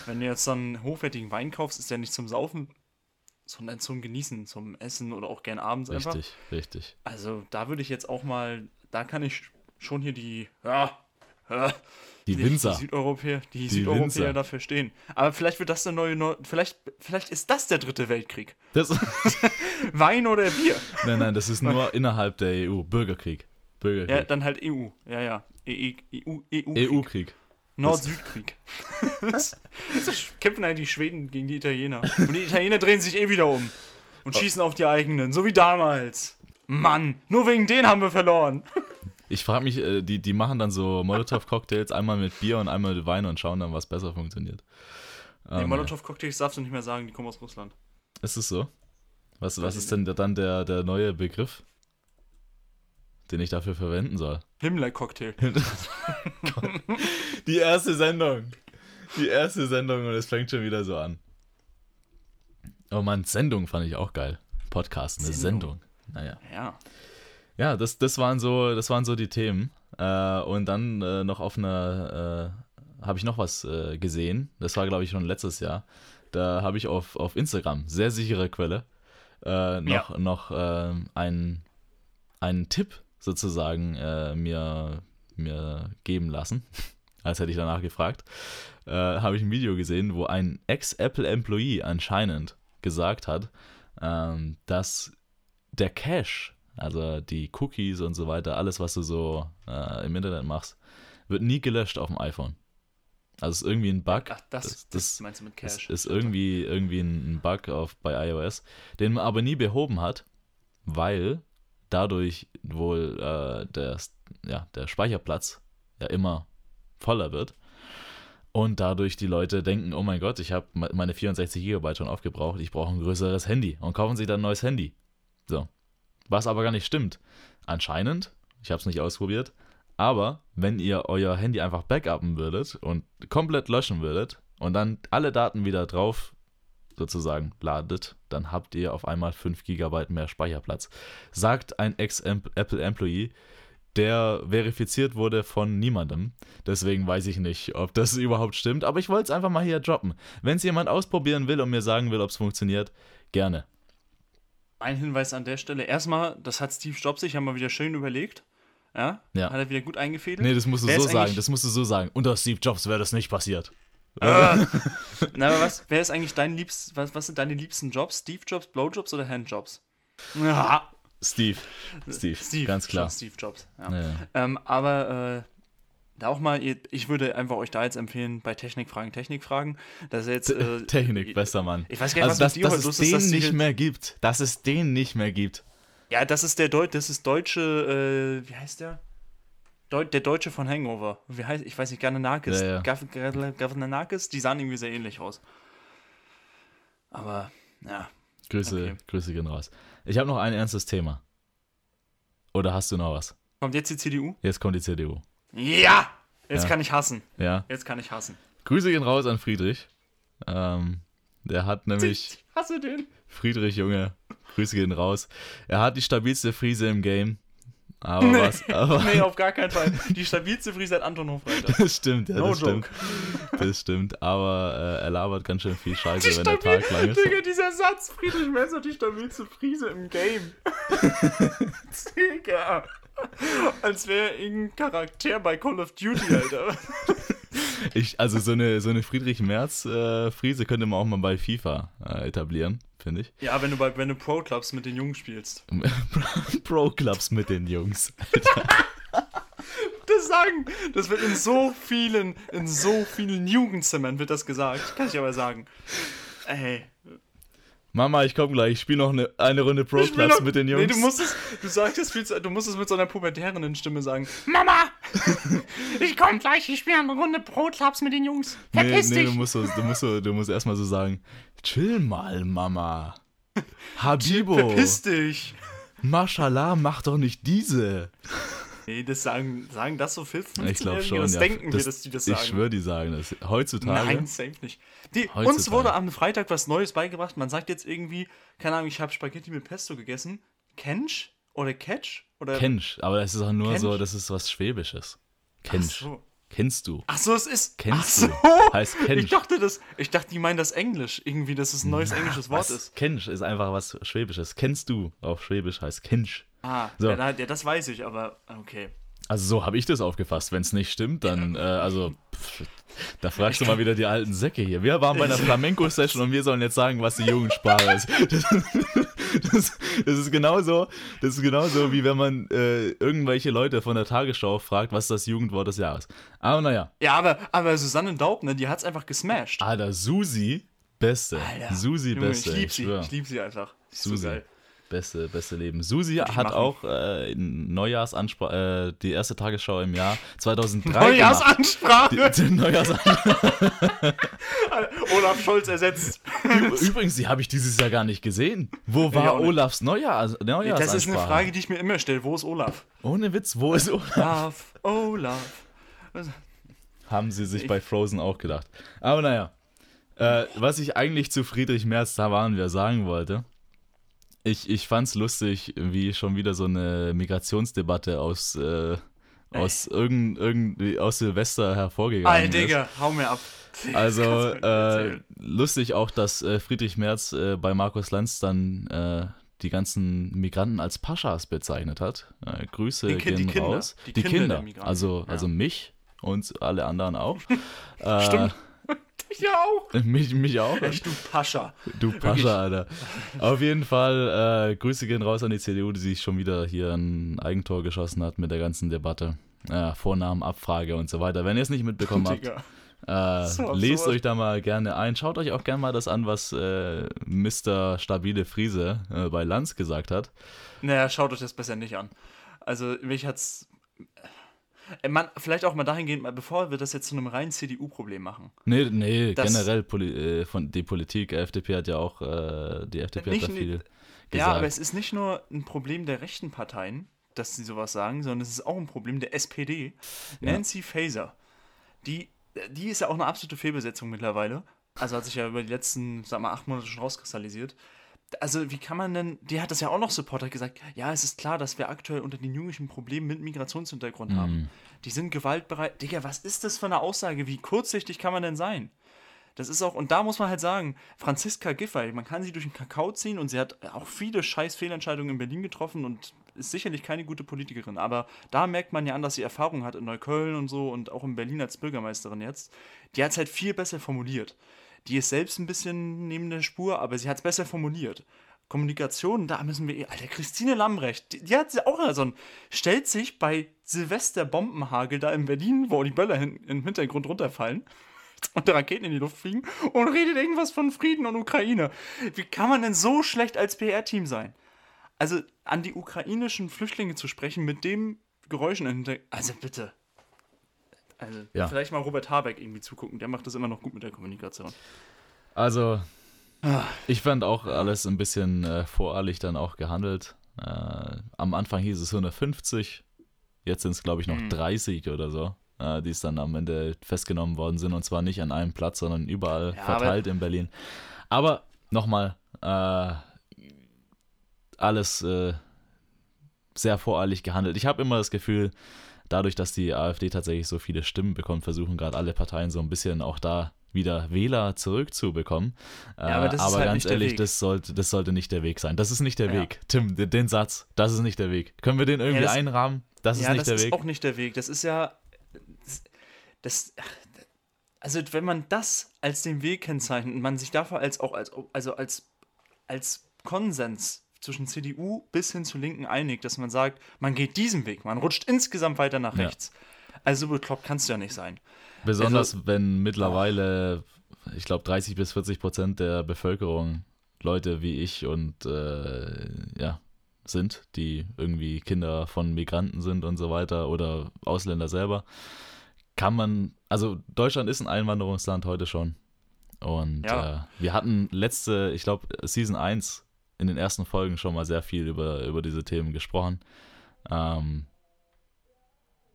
wenn du jetzt dann einen hochwertigen Wein kaufst, ist der nicht zum Saufen, sondern zum Genießen, zum Essen oder auch gern abends einfach. Richtig, richtig. Also da würde ich jetzt auch mal, da kann ich schon hier die, ja, Die Winzer. die Südeuropäer, die, Die Südeuropäer Winzer. da verstehen. Aber vielleicht wird das der neue, Neu vielleicht, vielleicht ist das der dritte Weltkrieg. Das, Wein oder Bier? nein, nein, das ist nur innerhalb der EU. Bürgerkrieg. Ja, Bürgerkrieg. dann halt EU. Ja, ja. E EU, EU, EU-Krieg. Nord-Süd-Krieg. Kämpfen halt die Schweden gegen die Italiener. Und die Italiener drehen sich eh wieder um und schießen auf die eigenen, so wie damals. Mann, nur wegen denen haben wir verloren. Ich frage mich, äh, die, die machen dann so Molotow-Cocktails einmal mit Bier und einmal mit Wein und schauen dann, was besser funktioniert. Nee, Ähm, Molotow-Cocktails darfst du nicht mehr sagen, die kommen aus Russland. Ist es so? Was, was ist denn dann der, der neue Begriff, den ich dafür verwenden soll? Himmler-Cocktail. Die erste Sendung. Die erste Sendung und es fängt schon wieder so an. Oh Mann, Sendung fand ich auch geil. Podcast, eine Sendung. Sendung. Naja. Ja. Ja, das, das, waren so, das waren so die Themen. Äh, und dann äh, noch auf einer, äh, habe ich noch was äh, gesehen. Das war, glaube ich, schon letztes Jahr. Da habe ich auf, auf Instagram, sehr sichere Quelle, äh, noch, Ja. noch äh, einen, einen Tipp sozusagen äh, mir, mir geben lassen. Als hätte ich danach gefragt. Äh, habe ich ein Video gesehen, wo ein Ex-Apple-Employee anscheinend gesagt hat, ähm, dass der Cache, also die Cookies und so weiter, alles, was du so äh, im Internet machst, wird nie gelöscht auf dem iPhone. Also es ist irgendwie ein Bug. Ach, das, das, das, meinst du mit das Cash? ist irgendwie, irgendwie ein ein Bug auf, bei iOS, den man aber nie behoben hat, weil dadurch wohl äh, der, ja, der Speicherplatz ja immer voller wird. Und dadurch die Leute denken, oh mein Gott, ich habe meine 64 GB schon aufgebraucht, ich brauche ein größeres Handy und kaufen sich dann ein neues Handy. So. Was aber gar nicht stimmt. Anscheinend, ich habe es nicht ausprobiert, aber wenn ihr euer Handy einfach backuppen würdet und komplett löschen würdet und dann alle Daten wieder drauf sozusagen ladet, dann habt ihr auf einmal 5 GB mehr Speicherplatz. Sagt ein Ex-Apple-Employee, der verifiziert wurde von niemandem. Deswegen weiß ich nicht, ob das überhaupt stimmt, aber ich wollte es einfach mal hier droppen. Wenn es jemand ausprobieren will und mir sagen will, ob es funktioniert, gerne. Ein Hinweis an der Stelle. Erstmal, das hat Steve Jobs sich ja mal wieder schön überlegt. Ja? Ja. Hat er wieder gut eingefädelt. Nee, das musst du Wer so sagen, das musst du so sagen. Unter Steve Jobs wäre das nicht passiert. Ah. Na, aber was, wer ist eigentlich dein liebst, was, was sind deine liebsten Jobs? Steve Jobs, Blowjobs oder Handjobs? Ja, Steve. Steve, Steve, ganz klar. Steve Jobs. Ja. Ja, ja. Ähm, aber äh, da auch mal, ich würde einfach euch da jetzt empfehlen, bei Technikfragen, Technikfragen, dass ihr jetzt. Äh, Technik, bester Mann. Ich weiß gar nicht, Also, dass, was dir dass heute es ist, den dass nicht hier- mehr gibt. Dass es den nicht mehr gibt. Ja, das ist der Deut das ist deutsche, äh, wie heißt der? Deu der Deutsche von Hangover. Wie heißt, ich weiß nicht, Gananakis. Ja, ja. Gav- Gav- Gavnanakis, die sahen irgendwie sehr ähnlich aus. Aber, ja. Grüße, Okay. Grüße gehen raus. Ich habe noch ein ernstes Thema. Oder hast du noch was? Kommt jetzt die CDU? Jetzt kommt die CDU. Ja! Jetzt Ja. kann ich hassen. Ja. Jetzt kann ich hassen. Grüße gehen raus an Friedrich. Ähm, Der hat nämlich. Ich hasse den. Friedrich, Junge, Grüße gehen raus. Er hat die stabilste Frise im Game. Aber Nee. was. Aber, Nee, auf gar keinen Fall. Die stabilste Frise hat Anton Hofreiter. das stimmt, ja, No das joke. stimmt. Das stimmt. Aber äh, er labert ganz schön viel Scheiße, Die wenn der Tag lang ist. Digga, dieser Satz, Friedrich hat die stabilste Frise im Game. Digga. Als wäre irgendein Charakter bei Call of Duty, Alter. Ich, also so eine, so eine Friedrich Merz-Frise könnte man auch mal bei FIFA äh, etablieren, finde ich. Ja, wenn du bei wenn du Pro Clubs mit den Jungs spielst. Pro-Clubs mit den Jungs. Das sagen, das wird in so vielen, in so vielen Jugendzimmern wird das gesagt. Kann ich aber sagen. Ey. Mama, ich komme gleich, ich spiele noch eine, eine Runde Pro-Clubs doch- mit den Jungs. Nee, du musst es, du sagst es viel zu, du musst es mit so einer pubertären Stimme sagen. Mama! Ich komm gleich, ich spiele eine Runde Pro Clubs mit den Jungs. Nee, Verpiss nee, dich! du musst, du musst, du musst erstmal so sagen, chill mal, Mama. Habibo, Verpiss dich! Mashallah, mach doch nicht diese. Nee, das sagen, sagen das so 15 Ich glaube schon, Das ja. denken wir, dass die das sagen. Ich schwöre, die sagen das. Heutzutage, Nein, safe nicht. Die, uns wurde am Freitag was Neues beigebracht. Man sagt jetzt irgendwie, keine Ahnung, ich habe Spaghetti mit Pesto gegessen. Kensch oder Catch? Oder Kensch, aber das ist auch nur Kensch? so, das ist was Schwäbisches. Kensch, so. kennst du. Ach so, es ist. Kennst Ach du. so. Heißt Kensch. Ich dachte, das, ich dachte, die meinen das Englisch. Irgendwie, dass es ein neues englisches Wort Was? ist. Kensch ist einfach was Schwäbisches. Kennst du auf Schwäbisch heißt Kensch. Ah, So. ja, das weiß ich, aber okay. Also so habe ich das aufgefasst. Wenn es nicht stimmt, dann, äh, also, pff, da fragst du mal wieder die alten Säcke hier. Wir waren bei einer Flamenco-Session und wir sollen jetzt sagen, was die Jugendsprache ist. Das, das, das ist genauso, das ist genauso, wie wenn man äh, irgendwelche Leute von der Tagesschau fragt, was das Jugendwort des Jahres. Aber naja, Ja, aber, aber Susanne Daub, ne, die hat's einfach gesmashed. Alter, Susi, beste. Alter. Susi, Junge, beste. ich lieb sie. Ich lieb sie einfach. Susi. So geil. Beste, beste Leben. Susi hat machen. auch äh, Neujahrsansprache, äh, die erste Tagesschau im Jahr 2003 gemacht. Neujahrsansprache! Die, die Neujahrsansprache. Olaf Scholz ersetzt. Übrigens, die habe ich dieses Jahr gar nicht gesehen. Wo Ja, war nicht. Olafs Neujahr, Neujahrsansprache? Das ist eine Frage, die ich mir immer stelle. Wo ist Olaf? Ohne Witz, wo ist Olaf? Olaf, Olaf. Haben sie sich bei Frozen auch gedacht. Aber naja, äh, was ich eigentlich zu Friedrich Merz, da waren wir, sagen wollte. Ich, ich fand's lustig, wie schon wieder so eine Migrationsdebatte aus, äh, aus, irgend, irgendwie aus Silvester hervorgegangen Alter, ist. Digga, hau mir ab. Also äh, lustig auch, dass äh, Friedrich Merz äh, bei Markus Lanz dann äh, die ganzen Migranten als Paschas bezeichnet hat. Grüße Die Ki- die gehen Kinder. raus. Die Die, Kinder Kinder, also, ja. also mich und alle anderen auch. Stimmt. Ja auch. Mich, mich auch. Echt, du Pascha. Du Pascha, Alter. Auf jeden Fall, äh, Grüße gehen raus an die CDU, die sich schon wieder hier ein Eigentor geschossen hat mit der ganzen Debatte. Ja, Vornamen, Abfrage und so weiter. Wenn ihr es nicht mitbekommen habt, äh, So lest euch da mal gerne ein. Schaut euch auch gerne mal das an, was äh, Mr. Stabile Friese äh, bei Lanz gesagt hat. Naja, schaut euch das besser nicht an. Also, mich hat's. Äh, Man, vielleicht auch mal dahingehend, bevor wir das jetzt zu einem reinen CDU-Problem machen. Nee, nee, generell Poli äh, von die Politik. FDP hat ja auch, äh, die FDP Nicht hat da viel gesagt. Ja, aber es ist nicht nur ein Problem der rechten Parteien, dass sie sowas sagen, sondern es ist auch ein Problem der SPD. Ja. Nancy Faeser, die, die ist ja auch eine absolute Fehlbesetzung mittlerweile. Also hat sich ja über die letzten, sag mal, acht Monate schon rauskristallisiert. Also, wie kann man denn, die hat das ja auch noch supportet, hat gesagt, ja, es ist klar, dass wir aktuell unter den Jugendlichen Probleme mit Migrationshintergrund Mhm. haben. Die sind gewaltbereit. Digga, was ist das für eine Aussage? Wie kurzsichtig kann man denn sein? Das ist auch, und da muss man halt sagen, Franziska Giffey, man kann sie durch den Kakao ziehen und sie hat auch viele scheiß Fehlentscheidungen in Berlin getroffen und ist sicherlich keine gute Politikerin. Aber da merkt man ja an, dass sie Erfahrung hat in Neukölln und so und auch in Berlin als Bürgermeisterin jetzt. Die hat es halt viel besser formuliert. Die ist selbst ein bisschen neben der Spur, aber sie hat es besser formuliert. Kommunikation, da müssen wir. Alter, Christine Lambrecht, die, die hat sie auch so ein. Stellt sich bei Silvester Bombenhagel da in Berlin, wo die Böller hin, im Hintergrund runterfallen und Raketen in die Luft fliegen und redet irgendwas von Frieden und Ukraine. Wie kann man denn so schlecht als PR-Team sein? Also an die ukrainischen Flüchtlinge zu sprechen mit dem Geräuschen dahinter. Also bitte. Also Ja. vielleicht mal Robert Habeck irgendwie zugucken, der macht das immer noch gut mit der Kommunikation. Also, Ah. ich fand auch alles ein bisschen äh, voreilig dann auch gehandelt. Äh, am Anfang hieß es 150, jetzt sind es, glaube ich, noch Mhm. 30 oder so. äh, die es dann am Ende festgenommen worden sind. Und zwar nicht an einem Platz, sondern überall Ja, verteilt in Berlin. Aber nochmal, äh, alles äh, sehr voreilig gehandelt. Ich habe immer das Gefühl, dadurch, dass die AfD tatsächlich so viele Stimmen bekommt, versuchen gerade alle Parteien so ein bisschen auch da wieder Wähler zurückzubekommen. Äh, Ja, aber das ist halt ganz ehrlich, das sollte, das sollte nicht der Weg sein. Das ist nicht der Ja. Weg. Tim, den, den Satz, das ist nicht der Weg. Können wir den irgendwie das- einrahmen? Das ist ja, nicht das der ist Weg. auch nicht der Weg. Das ist ja. Das, das. Also, wenn man das als den Weg kennzeichnet und man sich dafür als auch als, also als, als Konsens zwischen CDU bis hin zur Linken einigt, dass man sagt, man geht diesen Weg, man rutscht insgesamt weiter nach Ja. rechts. Also bekloppt kannst du ja nicht sein. Besonders Also- wenn mittlerweile, ich glaube, 30 bis 40 Prozent der Bevölkerung Leute wie ich und äh, ja, sind, die irgendwie Kinder von Migranten sind und so weiter oder Ausländer selber, kann man, also Deutschland ist ein Einwanderungsland heute schon. Und Ja. äh, wir hatten letzte, ich glaube, Season 1 in den ersten Folgen schon mal sehr viel über, über diese Themen gesprochen. Ähm,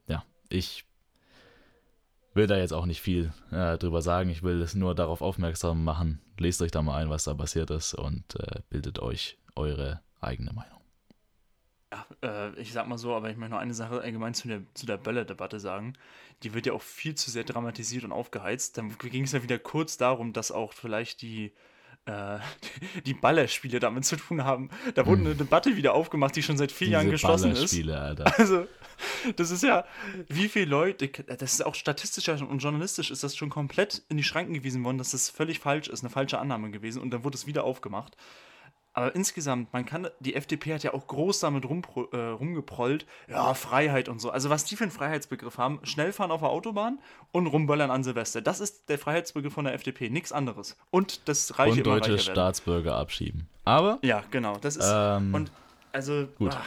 ja, ich will da jetzt auch nicht viel äh, drüber sagen. Ich will es nur darauf aufmerksam machen. Lest euch da mal ein, was da passiert ist und äh, bildet euch eure eigene Meinung. Ja, äh, ich sag mal so, aber ich möchte noch eine Sache allgemein zu der, zu der Bälle-Debatte sagen. Die wird ja auch viel zu sehr dramatisiert und aufgeheizt. Dann ging es ja wieder kurz darum, dass auch vielleicht die, äh, die Ballerspiele damit zu tun haben. Da wurde eine Debatte wieder aufgemacht, die schon seit vier Jahren geschlossen ist. Ballerspiele, Alter. Also, das ist ja, wie viele Leute, das ist auch statistisch und journalistisch ist das schon komplett in die Schranken gewiesen worden, dass das völlig falsch ist, eine falsche Annahme gewesen und dann wurde es wieder aufgemacht. Aber insgesamt, man kann, die FDP hat ja auch groß damit rumpro, äh, rumgeprollt, ja, Freiheit und so. Also was die für einen Freiheitsbegriff haben, schnell fahren auf der Autobahn und rumböllern an Silvester. Das ist der Freiheitsbegriff von der FDP, nichts anderes. Und das Reiche Und deutsche. Staatsbürger abschieben. Aber, Ja, genau, das ist, ähm, und, also, gut. ah,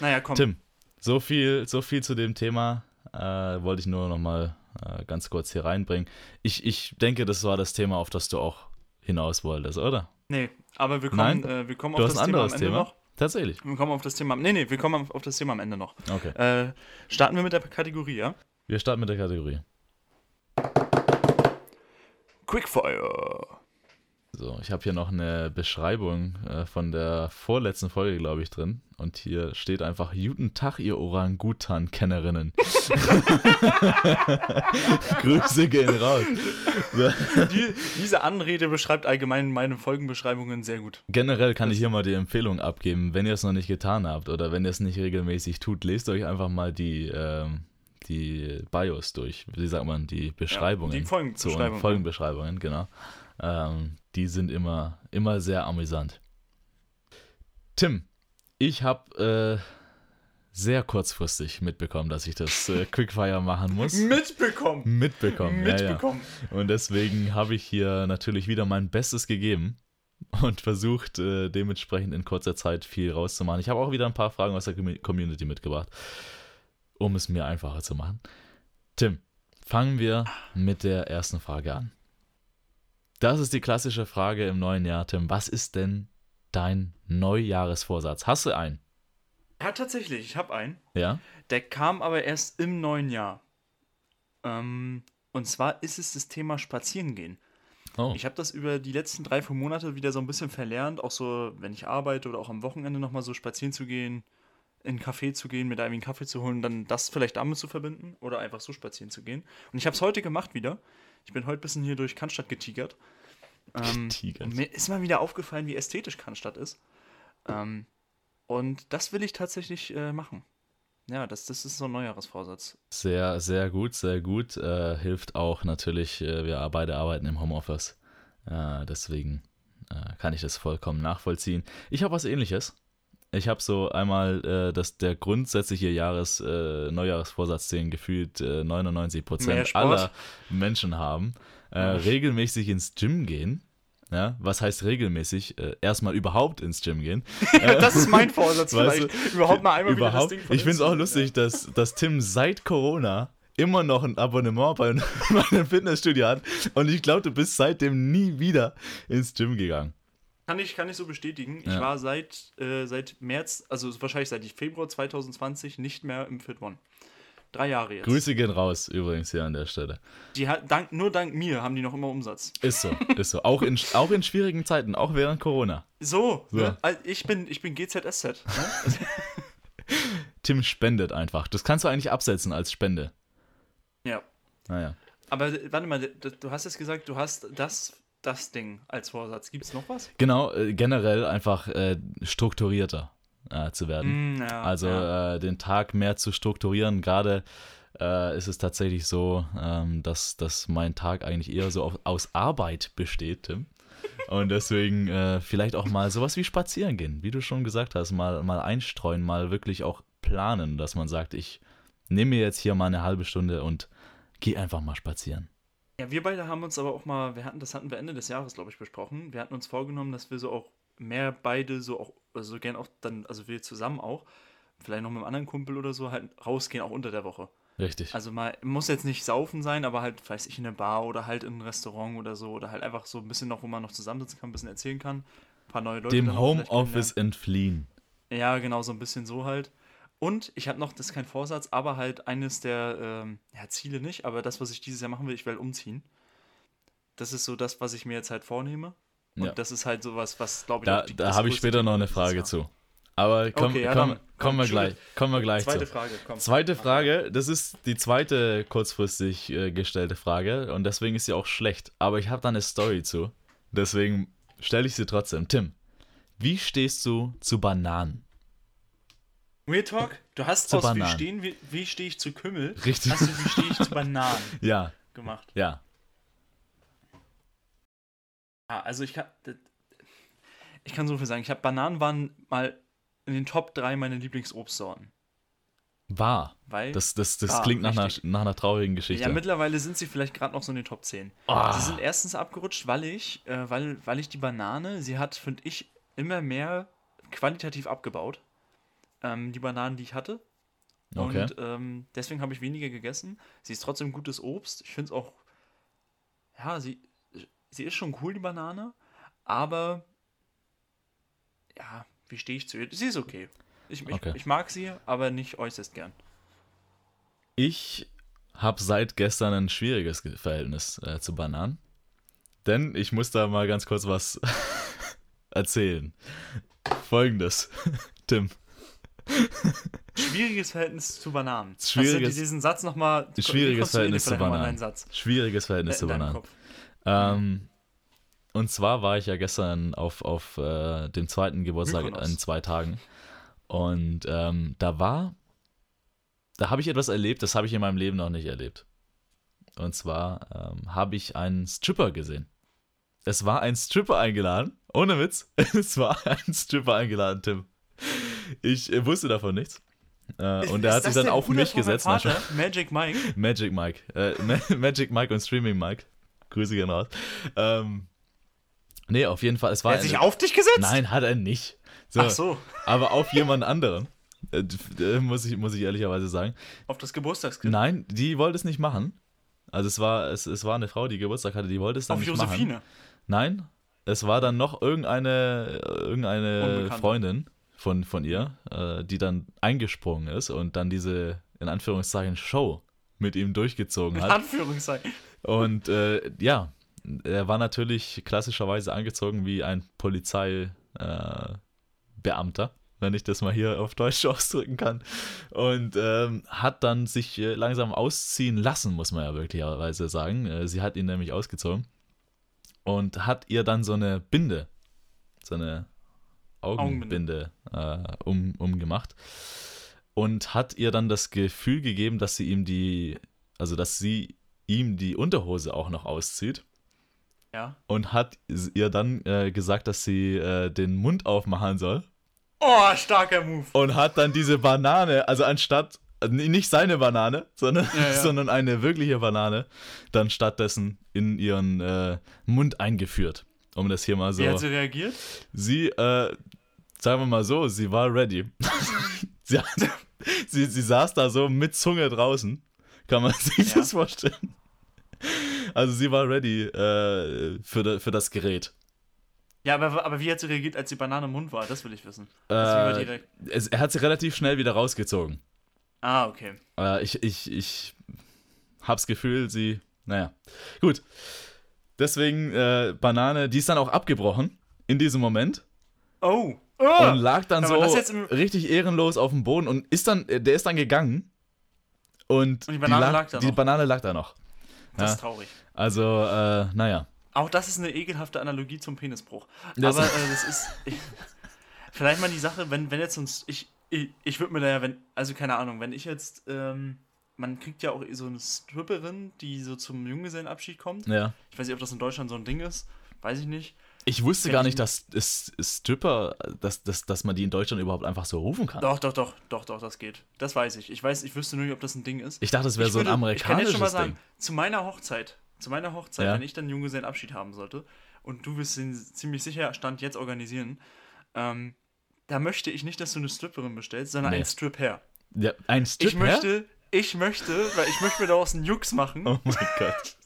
naja, komm. Tim, so viel, so viel zu dem Thema. Äh, wollte ich nur noch mal äh, ganz kurz hier reinbringen. Ich, ich denke, das war das Thema, auf das du auch hinaus wolltest, oder? Nee, aber wir kommen, Nein? äh, wir kommen auf das Thema am Ende Thema? noch. Tatsächlich. Wir kommen auf das Thema. Nee, nee, wir kommen auf das Thema am Ende noch. Okay. Äh, starten wir mit der Kategorie, ja? Wir starten mit der Kategorie. Quickfire. So, ich habe hier noch eine Beschreibung äh, von der vorletzten Folge, glaube ich, drin. Und hier steht einfach: Guten Tag, ihr Orangutan-Kennerinnen. Grüße gehen raus. Die, diese Anrede beschreibt allgemein meine Folgenbeschreibungen sehr gut. Generell kann ich hier mal die Empfehlung abgeben, wenn ihr es noch nicht getan habt oder wenn ihr es nicht regelmäßig tut, lest euch einfach mal die, ähm, die Bios durch. Wie sagt man, die Beschreibungen. die Folgenbeschreibungen. Folgenbeschreibungen, genau. Ähm, die sind immer, immer sehr amüsant. Tim, ich habe äh, sehr kurzfristig mitbekommen, dass ich das äh, Quickfire machen muss. Mitbekommen. Mitbekommen, ja, ja. Mitbekommen. Und deswegen habe ich hier natürlich wieder mein Bestes gegeben und versucht, äh, dementsprechend in kurzer Zeit viel rauszumachen. Ich habe auch wieder ein paar Fragen aus der Commu- Community mitgebracht, um es mir einfacher zu machen. Tim, fangen wir mit der ersten Frage an. Das ist die klassische Frage im neuen Jahr, Tim. Was ist denn dein Neujahresvorsatz? Hast du einen? Ja, tatsächlich, ich habe einen. Ja? Der kam aber erst im neuen Jahr. Ähm, und zwar ist es das Thema Spazierengehen. Oh, Ich habe das über die letzten drei, vier Monate wieder so ein bisschen verlernt, auch so, wenn ich arbeite oder auch am Wochenende nochmal so spazieren zu gehen, in einen Café zu gehen, irgendwie einen Kaffee zu holen, dann das vielleicht damit zu verbinden oder einfach so spazieren zu gehen. Und ich habe es heute gemacht wieder. Ich bin heute ein bisschen hier durch Cannstatt getigert. Ähm, Getigert. und mir ist mal wieder aufgefallen, wie ästhetisch Cannstatt ist. Ähm, und das will ich tatsächlich äh, machen. Ja, das, das ist so ein Neujahresvorsatz. Sehr, sehr gut, sehr gut. Äh, hilft auch natürlich, äh, wir beide arbeiten im Homeoffice. Äh, deswegen äh, kann ich das vollkommen nachvollziehen. Ich habe was ähnliches. Ich habe so einmal, äh, dass der grundsätzliche Jahres, äh, Neujahresvorsatz, den gefühlt äh, 99% Mehr Sport. aller Menschen haben, äh, regelmäßig ins Gym gehen. Ja, was heißt regelmäßig? Äh, erstmal überhaupt ins Gym gehen. das ist mein Vorsatz Weißt vielleicht. überhaupt mal einmal Überhaupt. wieder das Ding ich finde es auch lustig, dass, dass Tim seit Corona immer noch ein Abonnement bei, bei einem Fitnessstudio hat und ich glaube, du bist seitdem nie wieder ins Gym gegangen. Kann ich, kann ich so bestätigen. Ich Ja. war seit, äh, seit März, also wahrscheinlich seit Februar 2020 nicht mehr im Fit One. Drei Jahre jetzt. Grüße gehen raus übrigens hier an der Stelle. Die hat, dank, nur dank mir haben die noch immer Umsatz. Ist so, ist so. Auch in, auch in schwierigen Zeiten, auch während Corona. So, So. Ne? Also Ich, bin, ich bin GZSZ. Ne? Also, Tim spendet einfach. Das kannst du eigentlich absetzen als Spende. ja. Naja. Aber warte mal, du hast jetzt gesagt, du hast das, das Ding als Vorsatz. Gibt es noch was? Genau, äh, generell einfach äh, strukturierter äh, zu werden. Mm, ja, Also ja. äh, den Tag mehr zu strukturieren. Gerade äh, ist es tatsächlich so, ähm, dass, dass mein Tag eigentlich eher so auf, aus Arbeit besteht, Tim. Und deswegen äh, vielleicht auch mal sowas wie spazieren gehen, wie du schon gesagt hast, mal, mal einstreuen, mal wirklich auch planen, dass man sagt, ich nehme mir jetzt hier mal eine halbe Stunde und gehe einfach mal spazieren. Ja, wir beide haben uns aber auch mal, wir hatten, das hatten wir Ende des Jahres, glaube ich, besprochen. Wir hatten uns vorgenommen, dass wir so auch mehr beide so auch, also gern auch dann, also wir zusammen auch, vielleicht noch mit einem anderen Kumpel oder so, halt rausgehen, auch unter der Woche. Richtig. Also mal, muss jetzt nicht saufen sein, aber halt, weiß ich, in eine Bar oder halt in ein Restaurant oder so, oder halt einfach so ein bisschen noch, wo man noch zusammensitzen kann, ein bisschen erzählen kann. Ein paar neue Leute. Dem Homeoffice entfliehen. Ja, genau, so ein bisschen so halt. Und ich habe noch, das ist kein Vorsatz, aber halt eines der, ähm, ja, Ziele nicht, aber das, was ich dieses Jahr machen will, ich will umziehen. Das ist so das, was ich mir jetzt halt vornehme. Und Ja. das ist halt sowas, was, glaube ich, Da, da habe ich später noch eine Frage zu. Aber komm, Okay, ja, komm, dann- komm, kommen wir gleich, kommen wir gleich Zweite zu. Frage, komm. Zweite Frage, das ist die zweite kurzfristig äh, gestellte Frage und deswegen ist sie auch schlecht. Aber ich habe da eine Story zu. Deswegen stelle ich sie trotzdem. Tim, wie stehst du zu Bananen? Real Talk, du hast Zu aus wie stehen, wie, wie stehe ich zu Kümmel, Richtig. hast du wie stehe ich zu Bananen Ja, gemacht. ja. Ja, also ich kann, ich kann so viel sagen. Ich habe Bananen waren mal in den Top 3 meiner Lieblingsobstsorten. Wahr. Weil, Das, das, das Ah, klingt nach einer, nach einer traurigen Geschichte. ja, mittlerweile sind sie vielleicht gerade noch so in den Top 10. Ah. Sie sind erstens abgerutscht, weil ich, äh, weil, weil ich die Banane, sie hat, finde ich, immer mehr qualitativ abgebaut. Ähm, die Bananen, die ich hatte. Okay. Und ähm, deswegen habe ich weniger gegessen. Sie ist trotzdem gutes Obst. Ich finde es auch, ja, sie, sie ist schon cool, die Banane. Aber, ja, wie stehe ich zu ihr? Sie ist okay. Ich, ich, Okay. ich mag sie, aber nicht äußerst gern. Ich habe seit gestern ein schwieriges Ge- Verhältnis äh, zu Bananen. Denn ich muss da mal ganz kurz was erzählen. Folgendes, Tim. Schwieriges Verhältnis zu Bananen. Schwieriges- Hast du diesen Satz nochmal. Schwieriges Verhältnis zu Bananen. Schwieriges Verhältnis Äh, zu Bananen. Ähm, und zwar war ich ja gestern auf, auf äh, dem zweiten Geburtstag Mykonos. in zwei Tagen. Und ähm, da war, da habe ich etwas erlebt, das habe ich in meinem Leben noch nicht erlebt. Und zwar ähm, habe ich einen Stripper gesehen. Es war ein Stripper eingeladen, ohne Witz. Es war ein Stripper eingeladen, Tim. Ich äh, wusste davon nichts. Äh, und er hat sich dann auf mich gesetzt. Vater? Magic Mike. Magic Mike. Äh, Ma- Magic Mike und Streaming Mike. Grüße gehen raus. Ähm, nee, auf jeden Fall. Es war Er hat sich auf dich gesetzt? Nein, hat er nicht. So, Ach so, Aber auf jemand anderen. Äh, muss, ich, muss ich ehrlicherweise sagen. auf das Geburtstagskind. Nein, die wollte es nicht machen. Also es war, es, es war eine Frau, die Geburtstag hatte, die wollte es dann auf nicht Josephine. machen. Nein, es war dann noch irgendeine, irgendeine. Freundin von, von ihr, äh, die dann eingesprungen ist und dann diese, in Anführungszeichen, Show mit ihm durchgezogen In hat. Anführungszeichen. Und äh, ja, er war natürlich klassischerweise angezogen wie ein Polizeibeamter, äh, wenn ich das mal hier auf Deutsch ausdrücken kann. Und ähm, hat dann sich äh, langsam ausziehen lassen, muss man ja wirklicherweise sagen. Äh, sie hat ihn nämlich ausgezogen und hat ihr dann so eine Binde, so eine Augenbinde äh, um, umgemacht und hat ihr dann das Gefühl gegeben, dass sie ihm die, also dass sie ihm die Unterhose auch noch auszieht Ja. und hat ihr dann äh, gesagt, dass sie äh, den Mund aufmachen soll Oh, starker Move. und hat dann diese Banane, also anstatt nicht seine Banane, sondern, Ja, ja. sondern eine wirkliche Banane, dann stattdessen in ihren äh, Mund eingeführt. Um das hier mal so. Wie hat sie reagiert? Sie, äh, sagen wir mal so, sie war ready. sie, hat, sie, sie saß da so mit Zunge draußen. Kann man sich Ja. das vorstellen? Also sie war ready äh, für, für das Gerät. Ja, aber, aber wie hat sie reagiert, als die Banane im Mund war? Das will ich wissen. Äh, es, er hat sie relativ schnell wieder rausgezogen. Ah, okay. Äh, ich, ich, ich hab's Gefühl, sie. Naja. Gut. Deswegen äh, Banane, die ist dann auch abgebrochen in diesem Moment. Oh. Und lag dann so richtig ehrenlos auf dem Boden und ist dann, äh, der ist dann gegangen. Und, Und die Banane lag da die noch. Banane lag da noch. Das Ja. ist traurig. Also, äh, naja. Auch das ist eine ekelhafte Analogie zum Penisbruch. Das- Aber äh, das ist. vielleicht mal die Sache, wenn, wenn jetzt uns. Ich, ich, ich würde mir da ja, wenn. Also keine Ahnung, wenn ich jetzt. Ähm, man kriegt ja auch so eine Stripperin, die so zum Junggesellenabschied kommt. Ja. Ich weiß nicht, ob das in Deutschland so ein Ding ist. Weiß ich nicht. Ich wusste gar ich- nicht, dass es Stripper, dass, dass, dass man die in Deutschland überhaupt einfach so rufen kann. Doch, doch, doch, doch, doch, das geht. Das weiß ich. Ich weiß, ich wüsste nur nicht, ob das ein Ding ist. Ich dachte, es wäre so ein würde- Ich kann jetzt amerikanisches schon mal sagen, Ding. zu meiner Hochzeit, zu meiner Hochzeit, Ja. wenn ich dann Junggesellenabschied haben sollte und du wirst den ziemlich sicher Stand jetzt organisieren, ähm, da möchte ich nicht, dass du eine Stripperin bestellst, sondern Nee. einen Stripper. Ja, ein Strip Ich möchte, ich möchte, weil ich möchte mir daraus einen Jux machen, Oh mein Gott.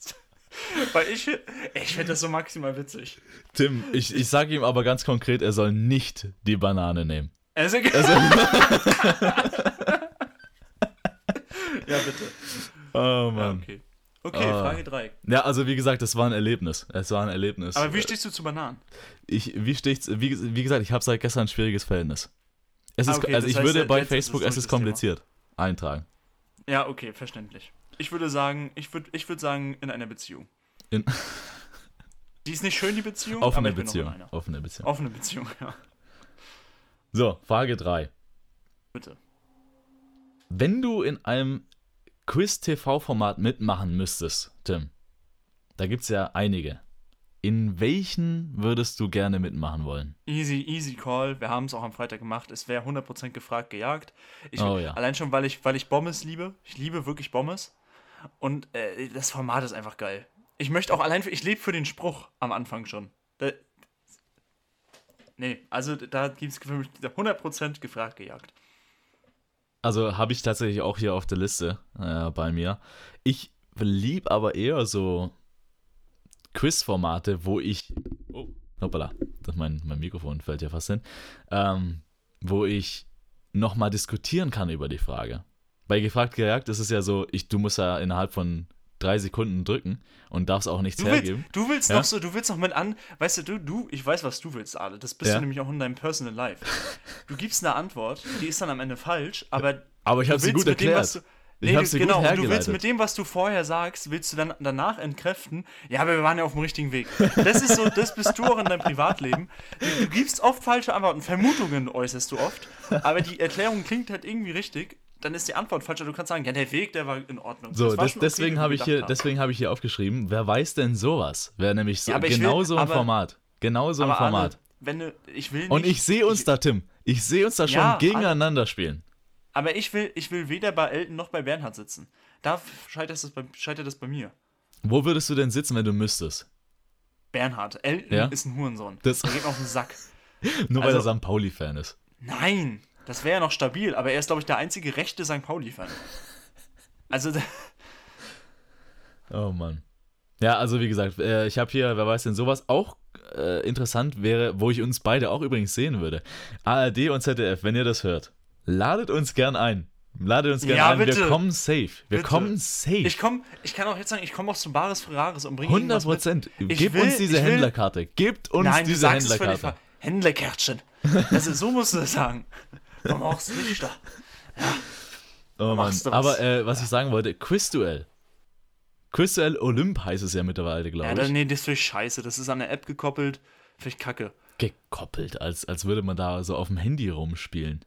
weil ich, ich finde das so maximal witzig. Tim, ich, ich sage ihm aber ganz konkret, er soll nicht die Banane nehmen. Also, Also, ja, bitte. oh Ja, Mann. okay. Okay, Ah. Frage 3. Ja, also wie gesagt, es war ein Erlebnis. Es war ein Erlebnis. Aber wie stehst du zu Bananen? ich, wie steht's? Wie, wie gesagt, ich habe seit gestern ein schwieriges Verhältnis. Es Ah, ist, okay, also ich heißt, würde jetzt bei es Facebook, es ist das Thema. kompliziert, eintragen. Ja, okay, verständlich. Ich würde sagen, ich würde ich würd sagen, in einer Beziehung. In, Die ist nicht schön, die Beziehung, offene Beziehung. Offene Beziehung. Offene Beziehung, ja. So, Frage 3. Bitte. Wenn du in einem Quiz-TV-Format mitmachen müsstest, Tim, da gibt es ja einige. In welchen würdest du gerne mitmachen wollen? Easy, easy call. Wir haben es auch am Freitag gemacht. Es wäre 100% gefragt, gejagt. Ich, Oh ja. Allein schon, weil ich, weil ich Bommes liebe. Ich liebe wirklich Bommes. Und äh, das Format ist einfach geil. Ich möchte auch allein, für, ich lebe für den Spruch am Anfang schon. Da, nee, also da gibt es für mich 100% gefragt, gejagt. Also habe ich tatsächlich auch hier auf der Liste äh, bei mir. Ich lieb aber eher so Quiz-Formate, wo ich. Oh, hoppala, das mein, mein Mikrofon fällt ja fast hin. Ähm, wo ich nochmal diskutieren kann über die Frage. Bei gefragt gejagt ist es ja so, ich, du musst ja innerhalb von drei Sekunden drücken und darfst auch nichts Du willst, hergeben. du willst Ja? noch so, du willst noch mit an, weißt du, du, du, ich weiß, was du willst, Ale. Das bist Ja. du nämlich auch in deinem Personal Life. Du gibst eine Antwort, die ist dann am Ende falsch, aber Aber ich habe sie gut dem, erklärt. du- Ich Nee, hab sie gut genau, und du willst mit dem, was du vorher sagst, willst du dann danach entkräften, ja, aber wir waren ja auf dem richtigen Weg. Das ist so, das bist du auch in deinem Privatleben. Du, du gibst oft falsche Antworten, Vermutungen äußerst du oft, aber die Erklärung klingt halt irgendwie richtig, dann ist die Antwort falsch, aber du kannst sagen, ja, der Weg, der war in Ordnung. So, Das das, okay, deswegen habe ich, hier- deswegen habe ich hier aufgeschrieben, wer weiß denn sowas? Wäre nämlich so, Ja, ich will- genau so ein aber- Format. Genau so ein Format. Ale, wenn du, ich will nicht, Und ich sehe uns da, Tim. Ich sehe uns da schon Ja, gegeneinander spielen. Aber ich will, ich will weder bei Elton noch bei Bernhard sitzen. Da scheitert es bei, scheitert es bei mir. Wo würdest du denn sitzen, wenn du müsstest? Bernhard, Elton Ja? ist ein Hurensohn. Das- Der geht auf den Sack. Nur weil er Also- St. Pauli-Fan ist. Nein, das wäre ja noch stabil, aber er ist, glaube ich, der einzige rechte St. Pauli-Fan. Also, Oh Mann. Ja, also wie gesagt, äh, ich habe hier, wer weiß denn sowas, auch äh, interessant wäre, wo ich uns beide auch übrigens sehen würde. ARD und ZDF, wenn ihr das hört, ladet uns gern ein. Ladet uns gern Ja, ein. Wir bitte. kommen safe. Wir Bitte. kommen safe. ich komme, ich kann auch jetzt sagen, ich komme auch zum Bares Ferraris und bringe 100 irgendwas mit. Prozent. Will- uns diese Händlerkarte. Gebt uns Nein, diese Händlerkarte. Händlerkärtchen. Also, so musst du das sagen. Du machst Lichter. Oh Mann. Aber äh, was ich sagen wollte, Quizduell. Quizduell Olymp heißt es ja mittlerweile, glaube Ja, ich. dann, nee, das finde ich scheiße. Das ist an eine App gekoppelt. Finde ich kacke. Gekoppelt, als, als würde man da so auf dem Handy rumspielen.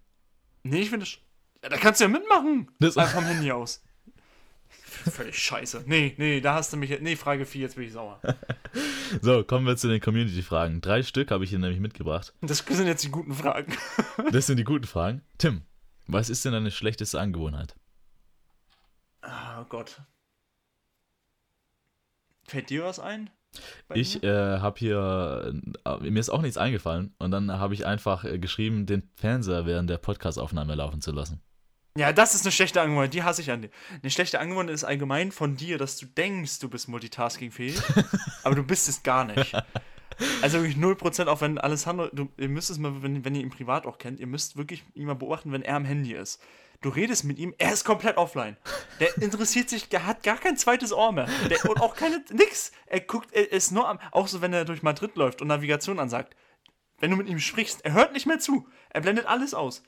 Nee, ich finde das. Ja, da kannst du ja mitmachen. Das- Einfach vom Handy aus. Völlig scheiße. Nee, nee, da hast du mich. Nee, Frage 4, jetzt bin ich sauer. So, kommen wir zu den Community-Fragen. Drei Stück habe ich hier nämlich mitgebracht. Das sind jetzt die guten Fragen. Das sind die guten Fragen. Tim, was ist denn deine schlechteste Angewohnheit? Oh Gott. Fällt dir was ein? Ich äh, habe hier, äh, mir ist auch nichts eingefallen und dann habe ich einfach äh, geschrieben, den Fernseher während der Podcastaufnahme laufen zu lassen. Ja, das ist eine schlechte Angewohnheit. Die hasse ich an dir. Eine schlechte Angewohnheit ist allgemein von dir, dass du denkst, du bist multitaskingfähig, aber du bist es gar nicht. Also wirklich 0%, auch wenn Alessandro, du, ihr müsst es mal, wenn, wenn ihr ihn privat auch kennt, ihr müsst wirklich ihn mal beobachten, wenn er am Handy ist. Du redest mit ihm, er ist komplett offline. Der interessiert sich, der hat gar kein zweites Ohr mehr. Der, und auch keine, nix. Er guckt, er ist nur am, auch so, wenn er durch Madrid läuft und Navigation ansagt. Wenn du mit ihm sprichst, er hört nicht mehr zu. Er blendet alles aus.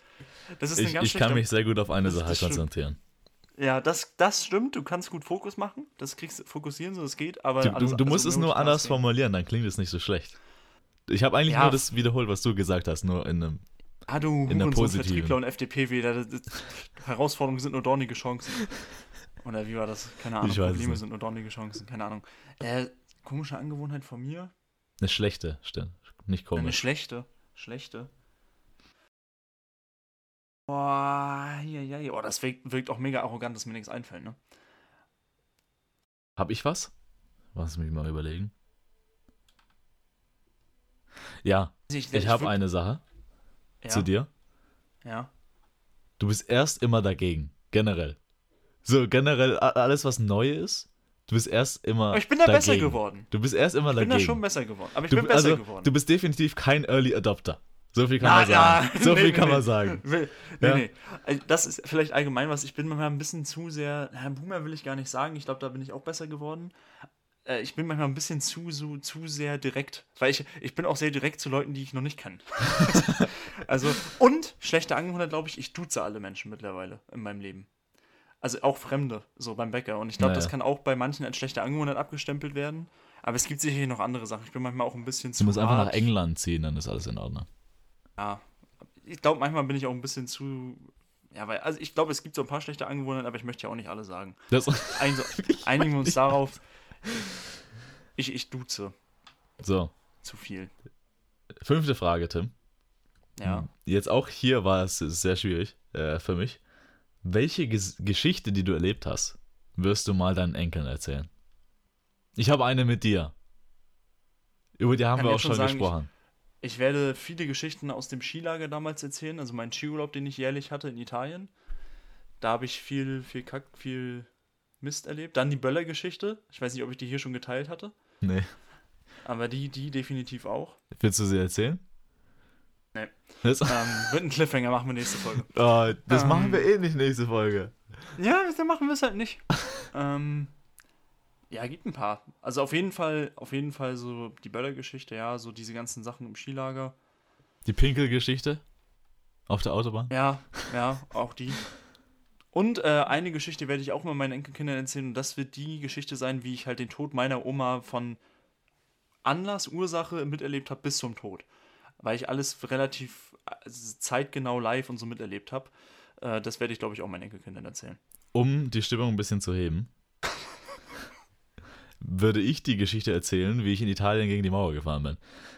Das ist eine ich, ganz ich kann mich sehr gut auf eine Sache konzentrieren. Ja, das, das stimmt. Du kannst gut Fokus machen. Das kriegst fokussieren, so es geht. Aber du, alles, du, du musst es nur anders formulieren, dann klingt es nicht so schlecht. Ich habe eigentlich ja. nur das wiederholt, was du gesagt hast, nur in einem. Ah, du in der Vertriebler und FDP-Wähler. Herausforderungen sind nur dornige Chancen. Oder wie war das? Keine Ahnung. Probleme sind nur dornige Chancen. Keine Ahnung. Äh, komische Angewohnheit von mir. Eine schlechte, stimmt. Nicht komisch. Eine schlechte. Schlechte. Boah, ja, ja, ja. Oh, das wirkt, wirkt, auch mega arrogant, dass mir nichts einfällt, ne? Hab ich was? Lass mich mal überlegen. Ja, ich, ich, ich habe eine Sache ja. zu dir. Ja. Du bist erst immer dagegen, generell. So, generell alles, was neu ist, du bist erst immer. Aber ich bin da dagegen. besser geworden. Du bist erst immer ich dagegen. Ich bin da schon besser geworden. Aber ich du, bin besser also, geworden. Du bist definitiv kein Early Adopter. So viel kann na, man sagen. Ja. So nee, viel kann nee, man sagen. Nee, ja? nee. Also, das ist vielleicht allgemein was. Ich bin manchmal ein bisschen zu sehr. Herr Boomer will ich gar nicht sagen. Ich glaube, da bin ich auch besser geworden. Äh, ich bin manchmal ein bisschen zu, so, zu sehr direkt. Weil ich, ich bin auch sehr direkt zu Leuten, die ich noch nicht kenne. also, und schlechte Angewohnheit, glaube ich, ich duze alle Menschen mittlerweile in meinem Leben. Also auch Fremde, so beim Bäcker. Und ich glaube, naja. das kann auch bei manchen als schlechte Angewohnheit abgestempelt werden. Aber es gibt sicherlich noch andere Sachen. Ich bin manchmal auch ein bisschen zu. Du musst einfach nach England ziehen, dann ist alles in Ordnung. Ja. Ich glaube, manchmal bin ich auch ein bisschen zu. Ja, weil, also ich glaube, es gibt so ein paar schlechte Angewohnheiten, aber ich möchte ja auch nicht alle sagen. Das einigen wir uns darauf. Ich, ich duze. So. Zu viel. Fünfte Frage, Tim. Ja. Jetzt auch hier war es sehr schwierig äh, für mich. Welche Ges Geschichte, die du erlebt hast, wirst du mal deinen Enkeln erzählen? Ich habe eine mit dir. Über die haben wir auch schon sagen, gesprochen. Ich, ich, werde viele Geschichten aus dem Skilager damals erzählen, also meinen Skiurlaub, den ich jährlich hatte in Italien. Da habe ich viel, viel Kack, viel Mist erlebt. Dann die Böller-Geschichte. Ich weiß nicht, ob ich die hier schon geteilt hatte. Nee. Aber die, die definitiv auch. Willst du sie erzählen? Nee. Das ähm, wird ein Cliffhanger, machen wir nächste Folge. Oh, das ähm, machen wir eh nicht nächste Folge. Ja, dann machen wir es halt nicht. ähm, ja, gibt ein paar. Also auf jeden Fall, auf jeden Fall so die Böller-Geschichte, ja, so diese ganzen Sachen im Skilager. Die Pinkel-Geschichte? Auf der Autobahn? Ja, ja, auch die. Und äh, eine Geschichte werde ich auch mal meinen Enkelkindern erzählen und das wird die Geschichte sein, wie ich halt den Tod meiner Oma von Anlass, Ursache miterlebt habe bis zum Tod. Weil ich alles relativ äh, zeitgenau live und so miterlebt habe. Äh, das werde ich, glaube ich, auch meinen Enkelkindern erzählen. Um die Stimmung ein bisschen zu heben, würde ich die Geschichte erzählen, wie ich in Italien gegen die Mauer gefahren bin.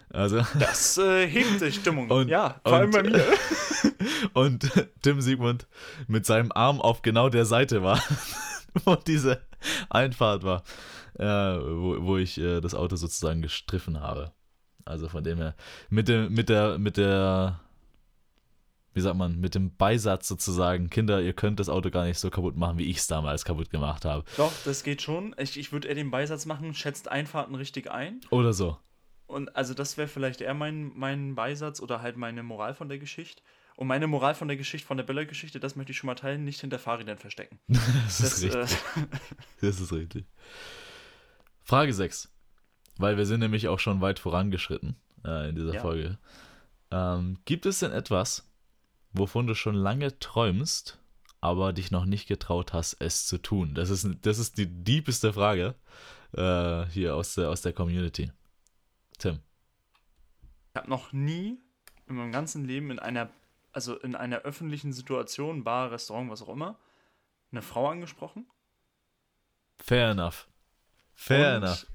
Also, das äh, hebt die Stimmung. Und, ja, vor allem bei mir. und Tim Siegmund mit seinem Arm auf genau der Seite war, wo diese Einfahrt war, äh, wo, wo ich äh, das Auto sozusagen gestriffen habe. Also von dem her, mit, dem, mit, der, mit der wie sagt man, mit dem Beisatz sozusagen, Kinder, ihr könnt das Auto gar nicht so kaputt machen, wie ich es damals kaputt gemacht habe. Doch, das geht schon. Ich, ich würde eher den Beisatz machen, schätzt Einfahrten richtig ein. Oder so. Und also das wäre vielleicht eher mein, mein Beisatz oder halt meine Moral von der Geschichte. Und meine Moral von der Geschichte, von der Böller-Geschichte, das möchte ich schon mal teilen, nicht hinter Fahrrädern verstecken. das, das, ist richtig. Äh, das ist richtig. Frage 6. Weil wir sind nämlich auch schon weit vorangeschritten äh, in dieser ja. Folge. Ähm, gibt es denn etwas, wovon du schon lange träumst, aber dich noch nicht getraut hast, es zu tun? Das ist, das ist die diebeste Frage äh, hier aus der, aus der Community. Tim. Ich habe noch nie in meinem ganzen Leben in einer, also in einer öffentlichen Situation, Bar, Restaurant, was auch immer, eine Frau angesprochen. Fair enough. Fair und, enough.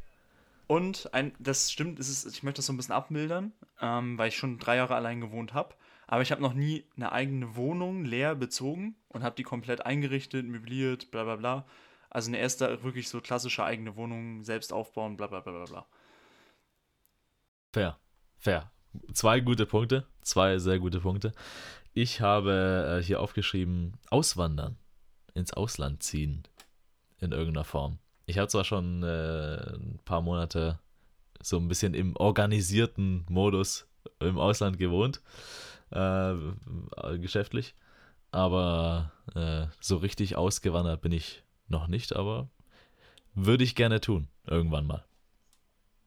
Und ein, das stimmt, ist, ich möchte das so ein bisschen abmildern, ähm, weil ich schon drei Jahre allein gewohnt habe. Aber ich habe noch nie eine eigene Wohnung leer bezogen und habe die komplett eingerichtet, möbliert, bla bla bla. Also eine erste wirklich so klassische eigene Wohnung selbst aufbauen, bla bla bla bla bla. Fair, fair. Zwei gute Punkte, zwei sehr gute Punkte. Ich habe äh, hier aufgeschrieben, auswandern, ins Ausland ziehen, in irgendeiner Form. Ich habe zwar schon äh, ein paar Monate so ein bisschen im organisierten Modus im Ausland gewohnt, äh, geschäftlich. aber äh, so richtig ausgewandert bin ich noch nicht, aber würde ich gerne tun, irgendwann mal.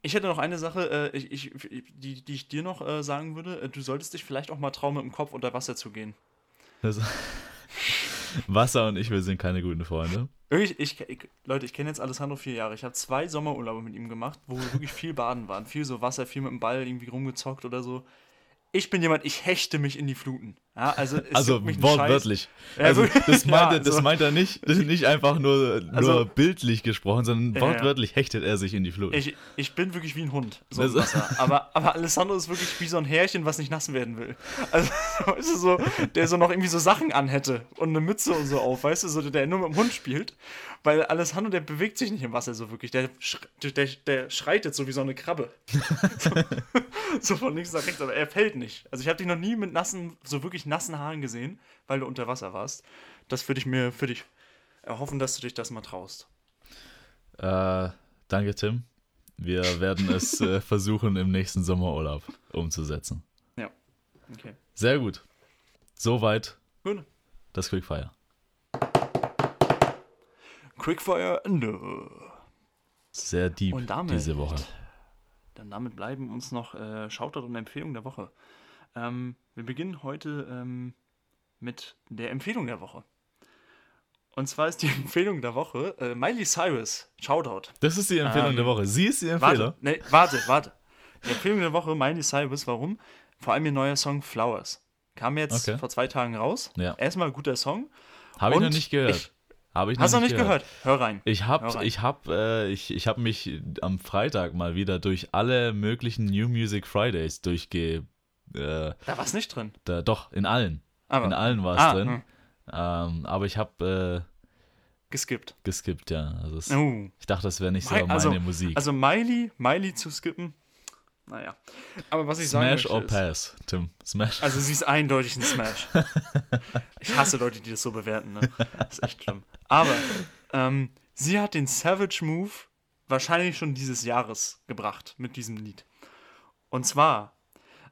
Ich hätte noch eine Sache, äh, ich, ich, die, die ich dir noch äh, sagen würde. Äh, du solltest dich vielleicht auch mal trauen, mit dem Kopf unter Wasser zu gehen. Das, Wasser und ich, wir sind keine guten Freunde. Wirklich, ich, ich, Leute, ich kenne jetzt Alessandro vier Jahre. Ich habe zwei Sommerurlaube mit ihm gemacht, wo wir wirklich viel baden waren. Viel so Wasser, viel mit dem Ball irgendwie rumgezockt oder so ich bin jemand, ich hechte mich in die Fluten. Ja, also also wortwörtlich. Ja, also das meint, er, das also meint er nicht, nicht einfach nur, nur also, bildlich gesprochen, sondern wortwörtlich hechtet er sich in die Fluten. Ich, ich bin wirklich wie ein Hund, so also, aber, aber Alessandro ist wirklich wie so ein Härchen, was nicht nass werden will. Also, weißt du, so, der so noch irgendwie so Sachen anhätte und eine Mütze und so auf, weißt du, so, der nur mit dem Hund spielt. Weil Alessandro, der bewegt sich nicht im Wasser so wirklich. Der, der, der schreitet so wie so eine Krabbe. so, so, von links nach rechts, aber er fällt nicht. Also ich habe dich noch nie mit nassen, so wirklich nassen Haaren gesehen, weil du unter Wasser warst. Das würde ich mir für dich erhoffen, dass du dich das mal traust. Äh, danke, Tim. Wir werden es äh, versuchen, im nächsten Sommerurlaub umzusetzen. Ja. Okay. Sehr gut. Soweit gut. das Quickfire. Quickfire Ende. Sehr deep und damit, diese Woche. Dann damit bleiben uns noch äh, Shoutout und Empfehlung der Woche. Ähm, wir beginnen heute ähm, mit der Empfehlung der Woche. Und zwar ist die Empfehlung der Woche äh, Miley Cyrus. Shoutout. Das ist die Empfehlung ähm, der Woche. Sie ist die Empfehlung. Warte, nee, warte, warte. Die Empfehlung der Woche Miley Cyrus. Warum? Vor allem ihr neuer Song Flowers. Kam jetzt okay. vor zwei Tagen raus. Ja. Erstmal guter Song. Habe ich noch nicht gehört. Ich, habe ich noch Hast du noch nicht gehört. gehört? Hör rein. Ich habe ich hab, äh, ich, ich hab mich am Freitag mal wieder durch alle möglichen New Music Fridays durchge. Äh, da war es nicht drin. Da, doch, in allen. Aber, in allen war es ah, drin. Hm. Ähm, aber ich habe. Äh, geskippt. Geskippt, ja. Also es, uh. Ich dachte, das wäre nicht so meine also, Musik. Also Miley, Miley zu skippen, naja. Aber was ich Smash sagen möchte, or Pass, Tim. Smash. Also sie ist eindeutig ein Smash. ich hasse Leute, die das so bewerten. Ne? Das ist echt schlimm. Aber ähm, sie hat den Savage Move wahrscheinlich schon dieses Jahres gebracht mit diesem Lied. Und zwar,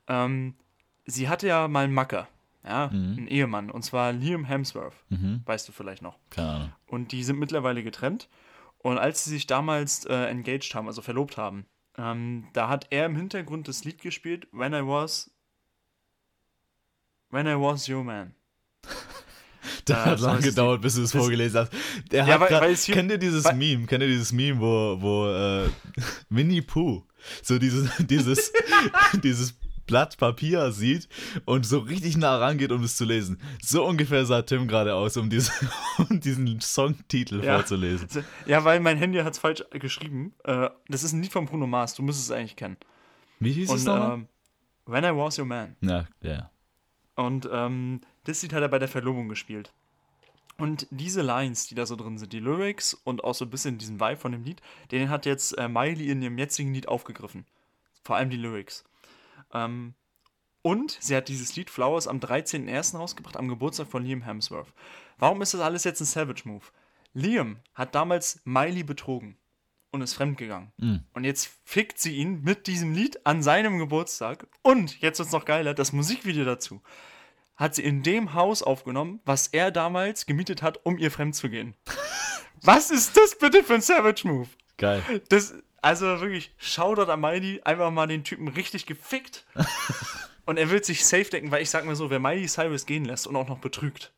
ähm, sie hatte ja mal einen Macker, ja, mhm. einen Ehemann, und zwar Liam Hemsworth, mhm. weißt du vielleicht noch. Keine Ahnung. Und die sind mittlerweile getrennt. Und als sie sich damals äh, engaged haben, also verlobt haben, ähm, da hat er im Hintergrund das Lied gespielt, When I Was When I Was Your Man. Das äh, hat lange gedauert, bis du es vorgelesen hast. Der ja, hat weil, grad, kennt ihr dieses weil, Meme? Kennt ihr dieses Meme, wo, wo äh, Winnie Pooh so dieses, dieses, dieses Blatt Papier sieht und so richtig nah rangeht, um es zu lesen. So ungefähr sah Tim gerade aus, um, diese, um diesen Songtitel ja. vorzulesen. Ja, weil mein Handy hat es falsch geschrieben. Äh, das ist ein Lied von Bruno Mars, du müsstest es eigentlich kennen. Wie hieß und, es nochmal? Ähm, When I Was Your Man. Ja, ja. Und ähm, das Lied hat er bei der Verlobung gespielt. Und diese Lines, die da so drin sind, die Lyrics und auch so ein bisschen diesen Vibe von dem Lied, den hat jetzt äh, Miley in ihrem jetzigen Lied aufgegriffen. Vor allem die Lyrics. Ähm, und sie hat dieses Lied Flowers am 13.01. rausgebracht, am Geburtstag von Liam Hemsworth. Warum ist das alles jetzt ein Savage Move? Liam hat damals Miley betrogen und ist fremdgegangen. Mhm. Und jetzt fickt sie ihn mit diesem Lied an seinem Geburtstag. Und jetzt wird es noch geiler, das Musikvideo dazu hat sie in dem Haus aufgenommen, was er damals gemietet hat, um ihr fremd zu gehen. was ist das bitte für ein Savage Move? Geil. Das, also wirklich, Shoutout an Miley, einfach mal den Typen richtig gefickt. und er wird sich safe denken, weil ich sag mal so, wer Miley Cyrus gehen lässt und auch noch betrügt.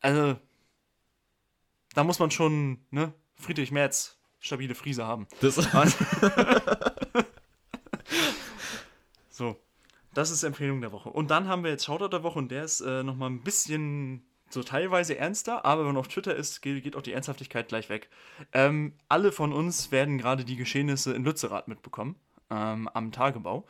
Also, da muss man schon, ne, Friedrich Merz, stabile Friese haben. Das so, das ist Empfehlung der Woche. Und dann haben wir jetzt Shoutout der Woche und der ist äh, nochmal ein bisschen so teilweise ernster, aber wenn man auf Twitter ist, geht, auch die Ernsthaftigkeit gleich weg. Ähm, alle von uns werden gerade die Geschehnisse in Lützerath mitbekommen, ähm, am Tagebau.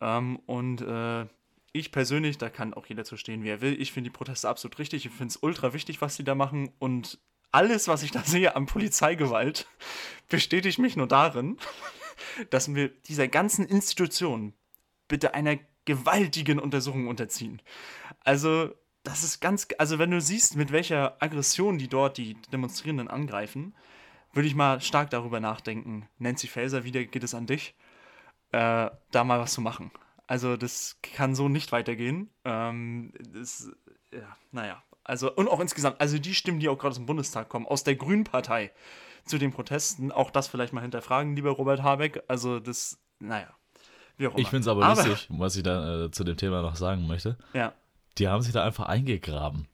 Ähm, und äh, ich persönlich, da kann auch jeder zu stehen, wie er will, ich finde die Proteste absolut richtig. Ich finde es ultra wichtig, was sie da machen. Und alles, was ich da sehe an Polizeigewalt, bestätigt mich nur darin, dass wir dieser ganzen Institution bitte einer gewaltigen Untersuchung unterziehen. Also, das ist ganz, also wenn du siehst, mit welcher Aggression die dort die Demonstrierenden angreifen, würde ich mal stark darüber nachdenken. Nancy Faeser, wieder geht es an dich, äh, da mal was zu machen. Also das kann so nicht weitergehen. Ähm, das, ja, naja, Also, und auch insgesamt, also die Stimmen, die auch gerade aus dem Bundestag kommen, aus der Grünen Partei zu den Protesten, auch das vielleicht mal hinterfragen, lieber Robert Habeck. Also, das, naja. Wie auch immer. Ich finde es aber, aber, lustig, was ich da äh, zu dem Thema noch sagen möchte. Ja. Die haben sich da einfach eingegraben.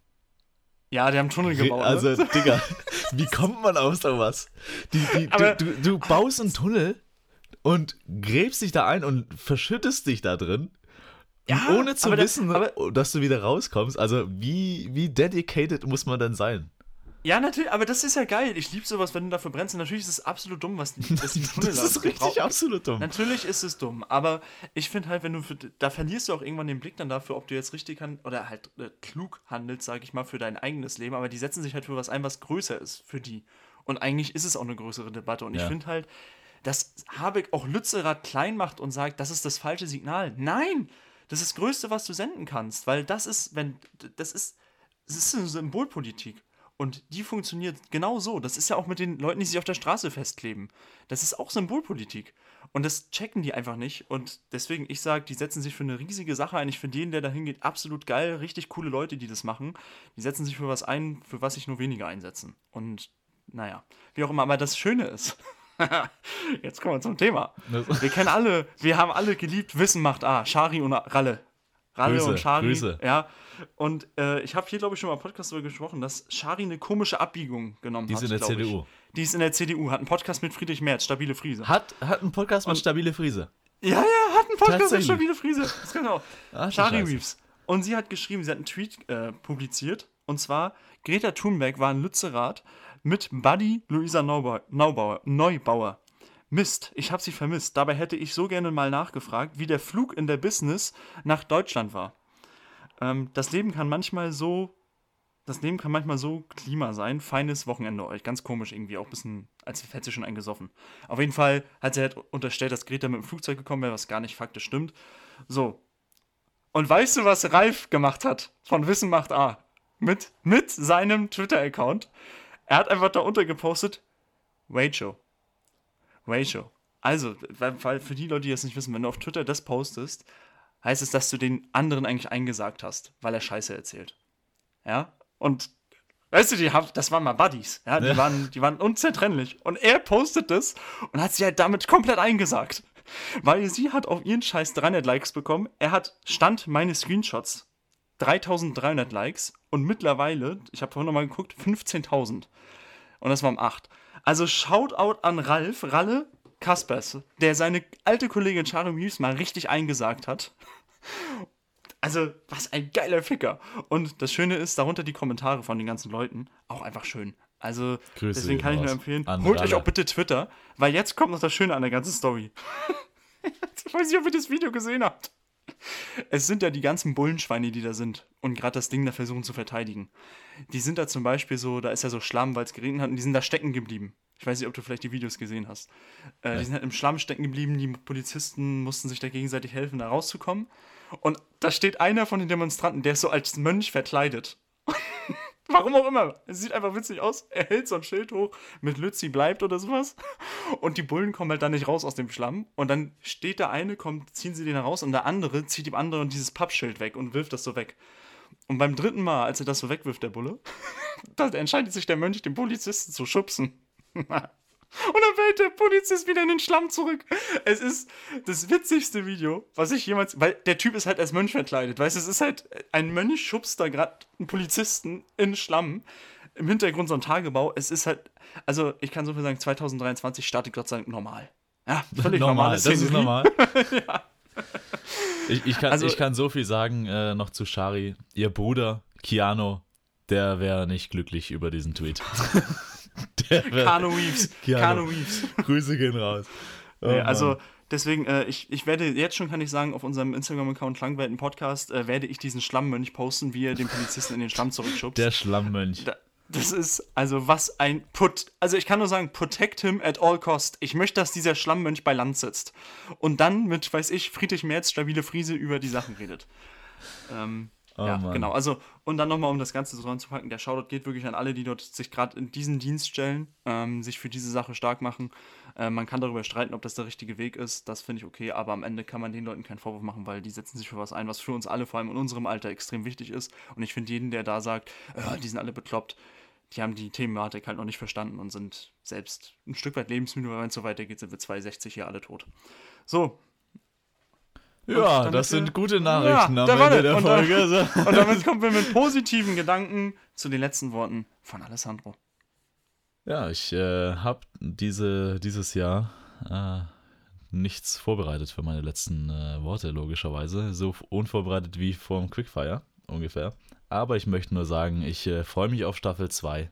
Ja, die haben Tunnel gebaut. Also, ne? Digga, wie kommt man auf sowas? Die, die, du, du, du baust einen Tunnel und gräbst dich da ein und verschüttest dich da drin. Ja, ohne zu wissen, das, aber, dass du wieder rauskommst. Also, wie, wie dedicated muss man denn sein? Ja, natürlich, aber das ist ja geil. Ich liebe sowas, wenn du dafür brennst. Und natürlich ist es absolut dumm, was die, Tunnel Das ist richtig absolut dumm. Natürlich ist es dumm, aber ich finde halt, wenn du für, da verlierst du auch irgendwann den Blick dann dafür, ob du jetzt richtig han oder halt äh, klug handelst, sage ich mal, für dein eigenes Leben. Aber die setzen sich halt für was ein, was größer ist für die. Und eigentlich ist es auch eine größere Debatte. Und ja. ich finde halt, dass Habeck auch Lützerath klein macht und sagt, das ist das falsche Signal. Nein! Das ist das Größte, was du senden kannst, weil das ist, wenn, das ist, das ist eine Symbolpolitik. Und die funktioniert genau so. Das ist ja auch mit den Leuten, die sich auf der Straße festkleben. Das ist auch Symbolpolitik. Und das checken die einfach nicht. Und deswegen, ich sage, die setzen sich für eine riesige Sache ein. Ich finde jeden, der da hingeht, absolut geil. Richtig coole Leute, die das machen. Die setzen sich für was ein, für was sich nur wenige einsetzen. Und naja, wie auch immer. Aber das Schöne ist, Jetzt kommen wir zum Thema. Wir kennen alle, wir haben alle geliebt, Wissen macht A, Shari und Ralle. Ralle Grüße, und Shari. Grüße. Ja. Und äh, ich habe hier, glaube ich, schon mal im Podcast darüber gesprochen, dass Shari eine komische Abbiegung genommen hat. Die ist in der CDU. Ich. Die ist in der CDU, hat einen Podcast mit Friedrich Merz, Stabile Friese. Hat, hat einen Podcast und, mit Stabile Friese. Ja, ja, hat einen Podcast mit Stabile Friese. Das genau. Ach, Shari Weaves. Und sie hat geschrieben, sie hat einen Tweet äh, publiziert. Und zwar, Greta Thunberg war in Lützerath mit Buddy Luisa Neubauer, Neubauer, Neubauer. Mist, ich habe sie vermisst. Dabei hätte ich so gerne mal nachgefragt, wie der Flug in der Business nach Deutschland war. Ähm, das Leben kann manchmal so, das Leben kann manchmal so Klima sein. Feines Wochenende euch. Ganz komisch irgendwie, auch ein bisschen, als hätte sie schon einen gesoffen. Auf jeden Fall hat sie halt unterstellt, dass Greta mit dem Flugzeug gekommen wäre, was gar nicht faktisch stimmt. So. Und weißt du, was Ralf gemacht hat von Wissen macht A? Mit, mit seinem Twitter-Account. Er hat einfach darunter gepostet, Rachel. Ratio. Also, weil für die Leute, die das nicht wissen, wenn du auf Twitter das postest, heißt es, dass du den anderen eigentlich eingesagt hast, weil er Scheiße erzählt. Ja? Und weißt du, die haben, das waren mal Buddies, ja, die, ja. Waren, die waren unzertrennlich. Und er postet das und hat sie halt damit komplett eingesagt. Weil sie hat auf ihren Scheiß 300 Likes bekommen. Er hat Stand meine Screenshots 3300 Likes und mittlerweile, ich habe vorhin nochmal geguckt, 15.000. Und das war um 8. Also Shoutout an Ralf, Ralle Kaspers, der seine alte Kollegin Sharon Reeves mal richtig eingesagt hat. Also, was ein geiler Ficker. Und das Schöne ist, darunter die Kommentare von den ganzen Leuten, auch einfach schön. Also, Grüße deswegen kann ich nur empfehlen, holt Ralle. euch auch bitte Twitter, weil jetzt kommt noch das Schöne an der ganzen Story. ich weiß nicht, ob ihr das Video gesehen habt. Es sind ja die ganzen Bullenschweine, die da sind und gerade das Ding da versuchen zu verteidigen. Die sind da zum Beispiel so, da ist ja so Schlamm, weil es geregnet hat und die sind da stecken geblieben. Ich weiß nicht, ob du vielleicht die Videos gesehen hast. Äh, ja. Die sind halt im Schlamm stecken geblieben, die Polizisten mussten sich da gegenseitig helfen, da rauszukommen. Und da steht einer von den Demonstranten, der ist so als Mönch verkleidet. Warum auch immer. Es sieht einfach witzig aus. Er hält so ein Schild hoch mit Lützi bleibt oder sowas. Und die Bullen kommen halt dann nicht raus aus dem Schlamm. Und dann steht der eine, kommt, ziehen sie den raus und der andere zieht dem anderen dieses Pappschild weg und wirft das so weg. Und beim dritten Mal, als er das so wegwirft, der Bulle, da entscheidet sich der Mönch, den Polizisten zu schubsen. Und dann fällt der Polizist wieder in den Schlamm zurück. Es ist das witzigste Video, was ich jemals. Weil der Typ ist halt als Mönch verkleidet. Weißt du, es ist halt. Ein Mönch schubst da gerade einen Polizisten in den Schlamm. Im Hintergrund so ein Tagebau. Es ist halt. Also, ich kann so viel sagen, 2023 startet Gott sei Dank normal. Ja, völlig normal. Das ist normal. ja. ich, ich, kann, also, ich kann so viel sagen äh, noch zu Shari. Ihr Bruder, Keanu, der wäre nicht glücklich über diesen Tweet. Kano Weaves. Kano Weaves. Grüße gehen raus. Oh, nee, also deswegen, äh, ich, ich werde jetzt schon, kann ich sagen, auf unserem Instagram-Account Klangwelten Podcast äh, werde ich diesen Schlammmönch posten, wie er den Polizisten in den Schlamm zurückschubst. Der Schlammmönch. Da, das ist, also was ein Put. Also ich kann nur sagen, protect him at all cost. Ich möchte, dass dieser Schlammmönch bei Land sitzt. Und dann mit, weiß ich, Friedrich Merz, stabile Friese über die Sachen redet. Ähm, Oh, ja, Mann. genau. Also, und dann nochmal, um das Ganze so ranzupacken, der Shoutout geht wirklich an alle, die dort sich gerade in diesen Dienst stellen, ähm, sich für diese Sache stark machen. Äh, man kann darüber streiten, ob das der richtige Weg ist. Das finde ich okay, aber am Ende kann man den Leuten keinen Vorwurf machen, weil die setzen sich für was ein, was für uns alle, vor allem in unserem Alter, extrem wichtig ist. Und ich finde jeden, der da sagt, äh, die sind alle bekloppt, die haben die Thematik halt noch nicht verstanden und sind selbst ein Stück weit lebensmüde, weil wenn es so weitergeht, sind wir 260 hier alle tot. So, ja, das sind gute Nachrichten ja, am Ende der und Folge. Da, und damit kommen wir mit positiven Gedanken zu den letzten Worten von Alessandro. Ja, ich äh, habe diese, dieses Jahr äh, nichts vorbereitet für meine letzten äh, Worte, logischerweise. So unvorbereitet wie vor dem Quickfire ungefähr. Aber ich möchte nur sagen, ich äh, freue mich auf Staffel 2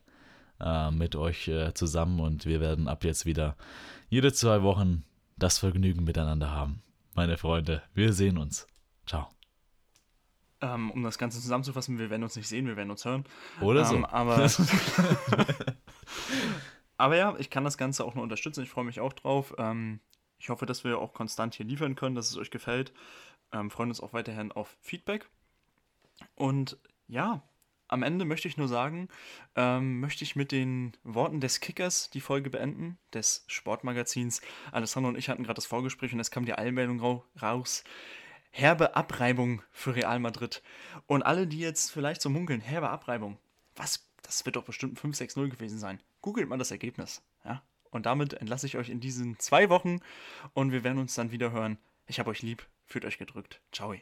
äh, mit euch äh, zusammen und wir werden ab jetzt wieder jede zwei Wochen das Vergnügen miteinander haben meine Freunde. Wir sehen uns. Ciao. Ähm, um das Ganze zusammenzufassen, wir werden uns nicht sehen, wir werden uns hören. Oder so. Ähm, aber, aber ja, ich kann das Ganze auch nur unterstützen. Ich freue mich auch drauf. Ähm, ich hoffe, dass wir auch konstant hier liefern können, dass es euch gefällt. Ähm, freuen uns auch weiterhin auf Feedback. Und ja, am Ende möchte ich nur sagen, ähm, möchte ich mit den Worten des Kickers die Folge beenden, des Sportmagazins. Alessandro und ich hatten gerade das Vorgespräch und es kam die Eilmeldung raus. Herbe Abreibung für Real Madrid. Und alle, die jetzt vielleicht so munkeln, herbe Abreibung, was? Das wird doch bestimmt 5-6-0 gewesen sein. Googelt mal das Ergebnis. Ja? Und damit entlasse ich euch in diesen zwei Wochen und wir werden uns dann wieder hören. Ich habe euch lieb, fühlt euch gedrückt. Ciao.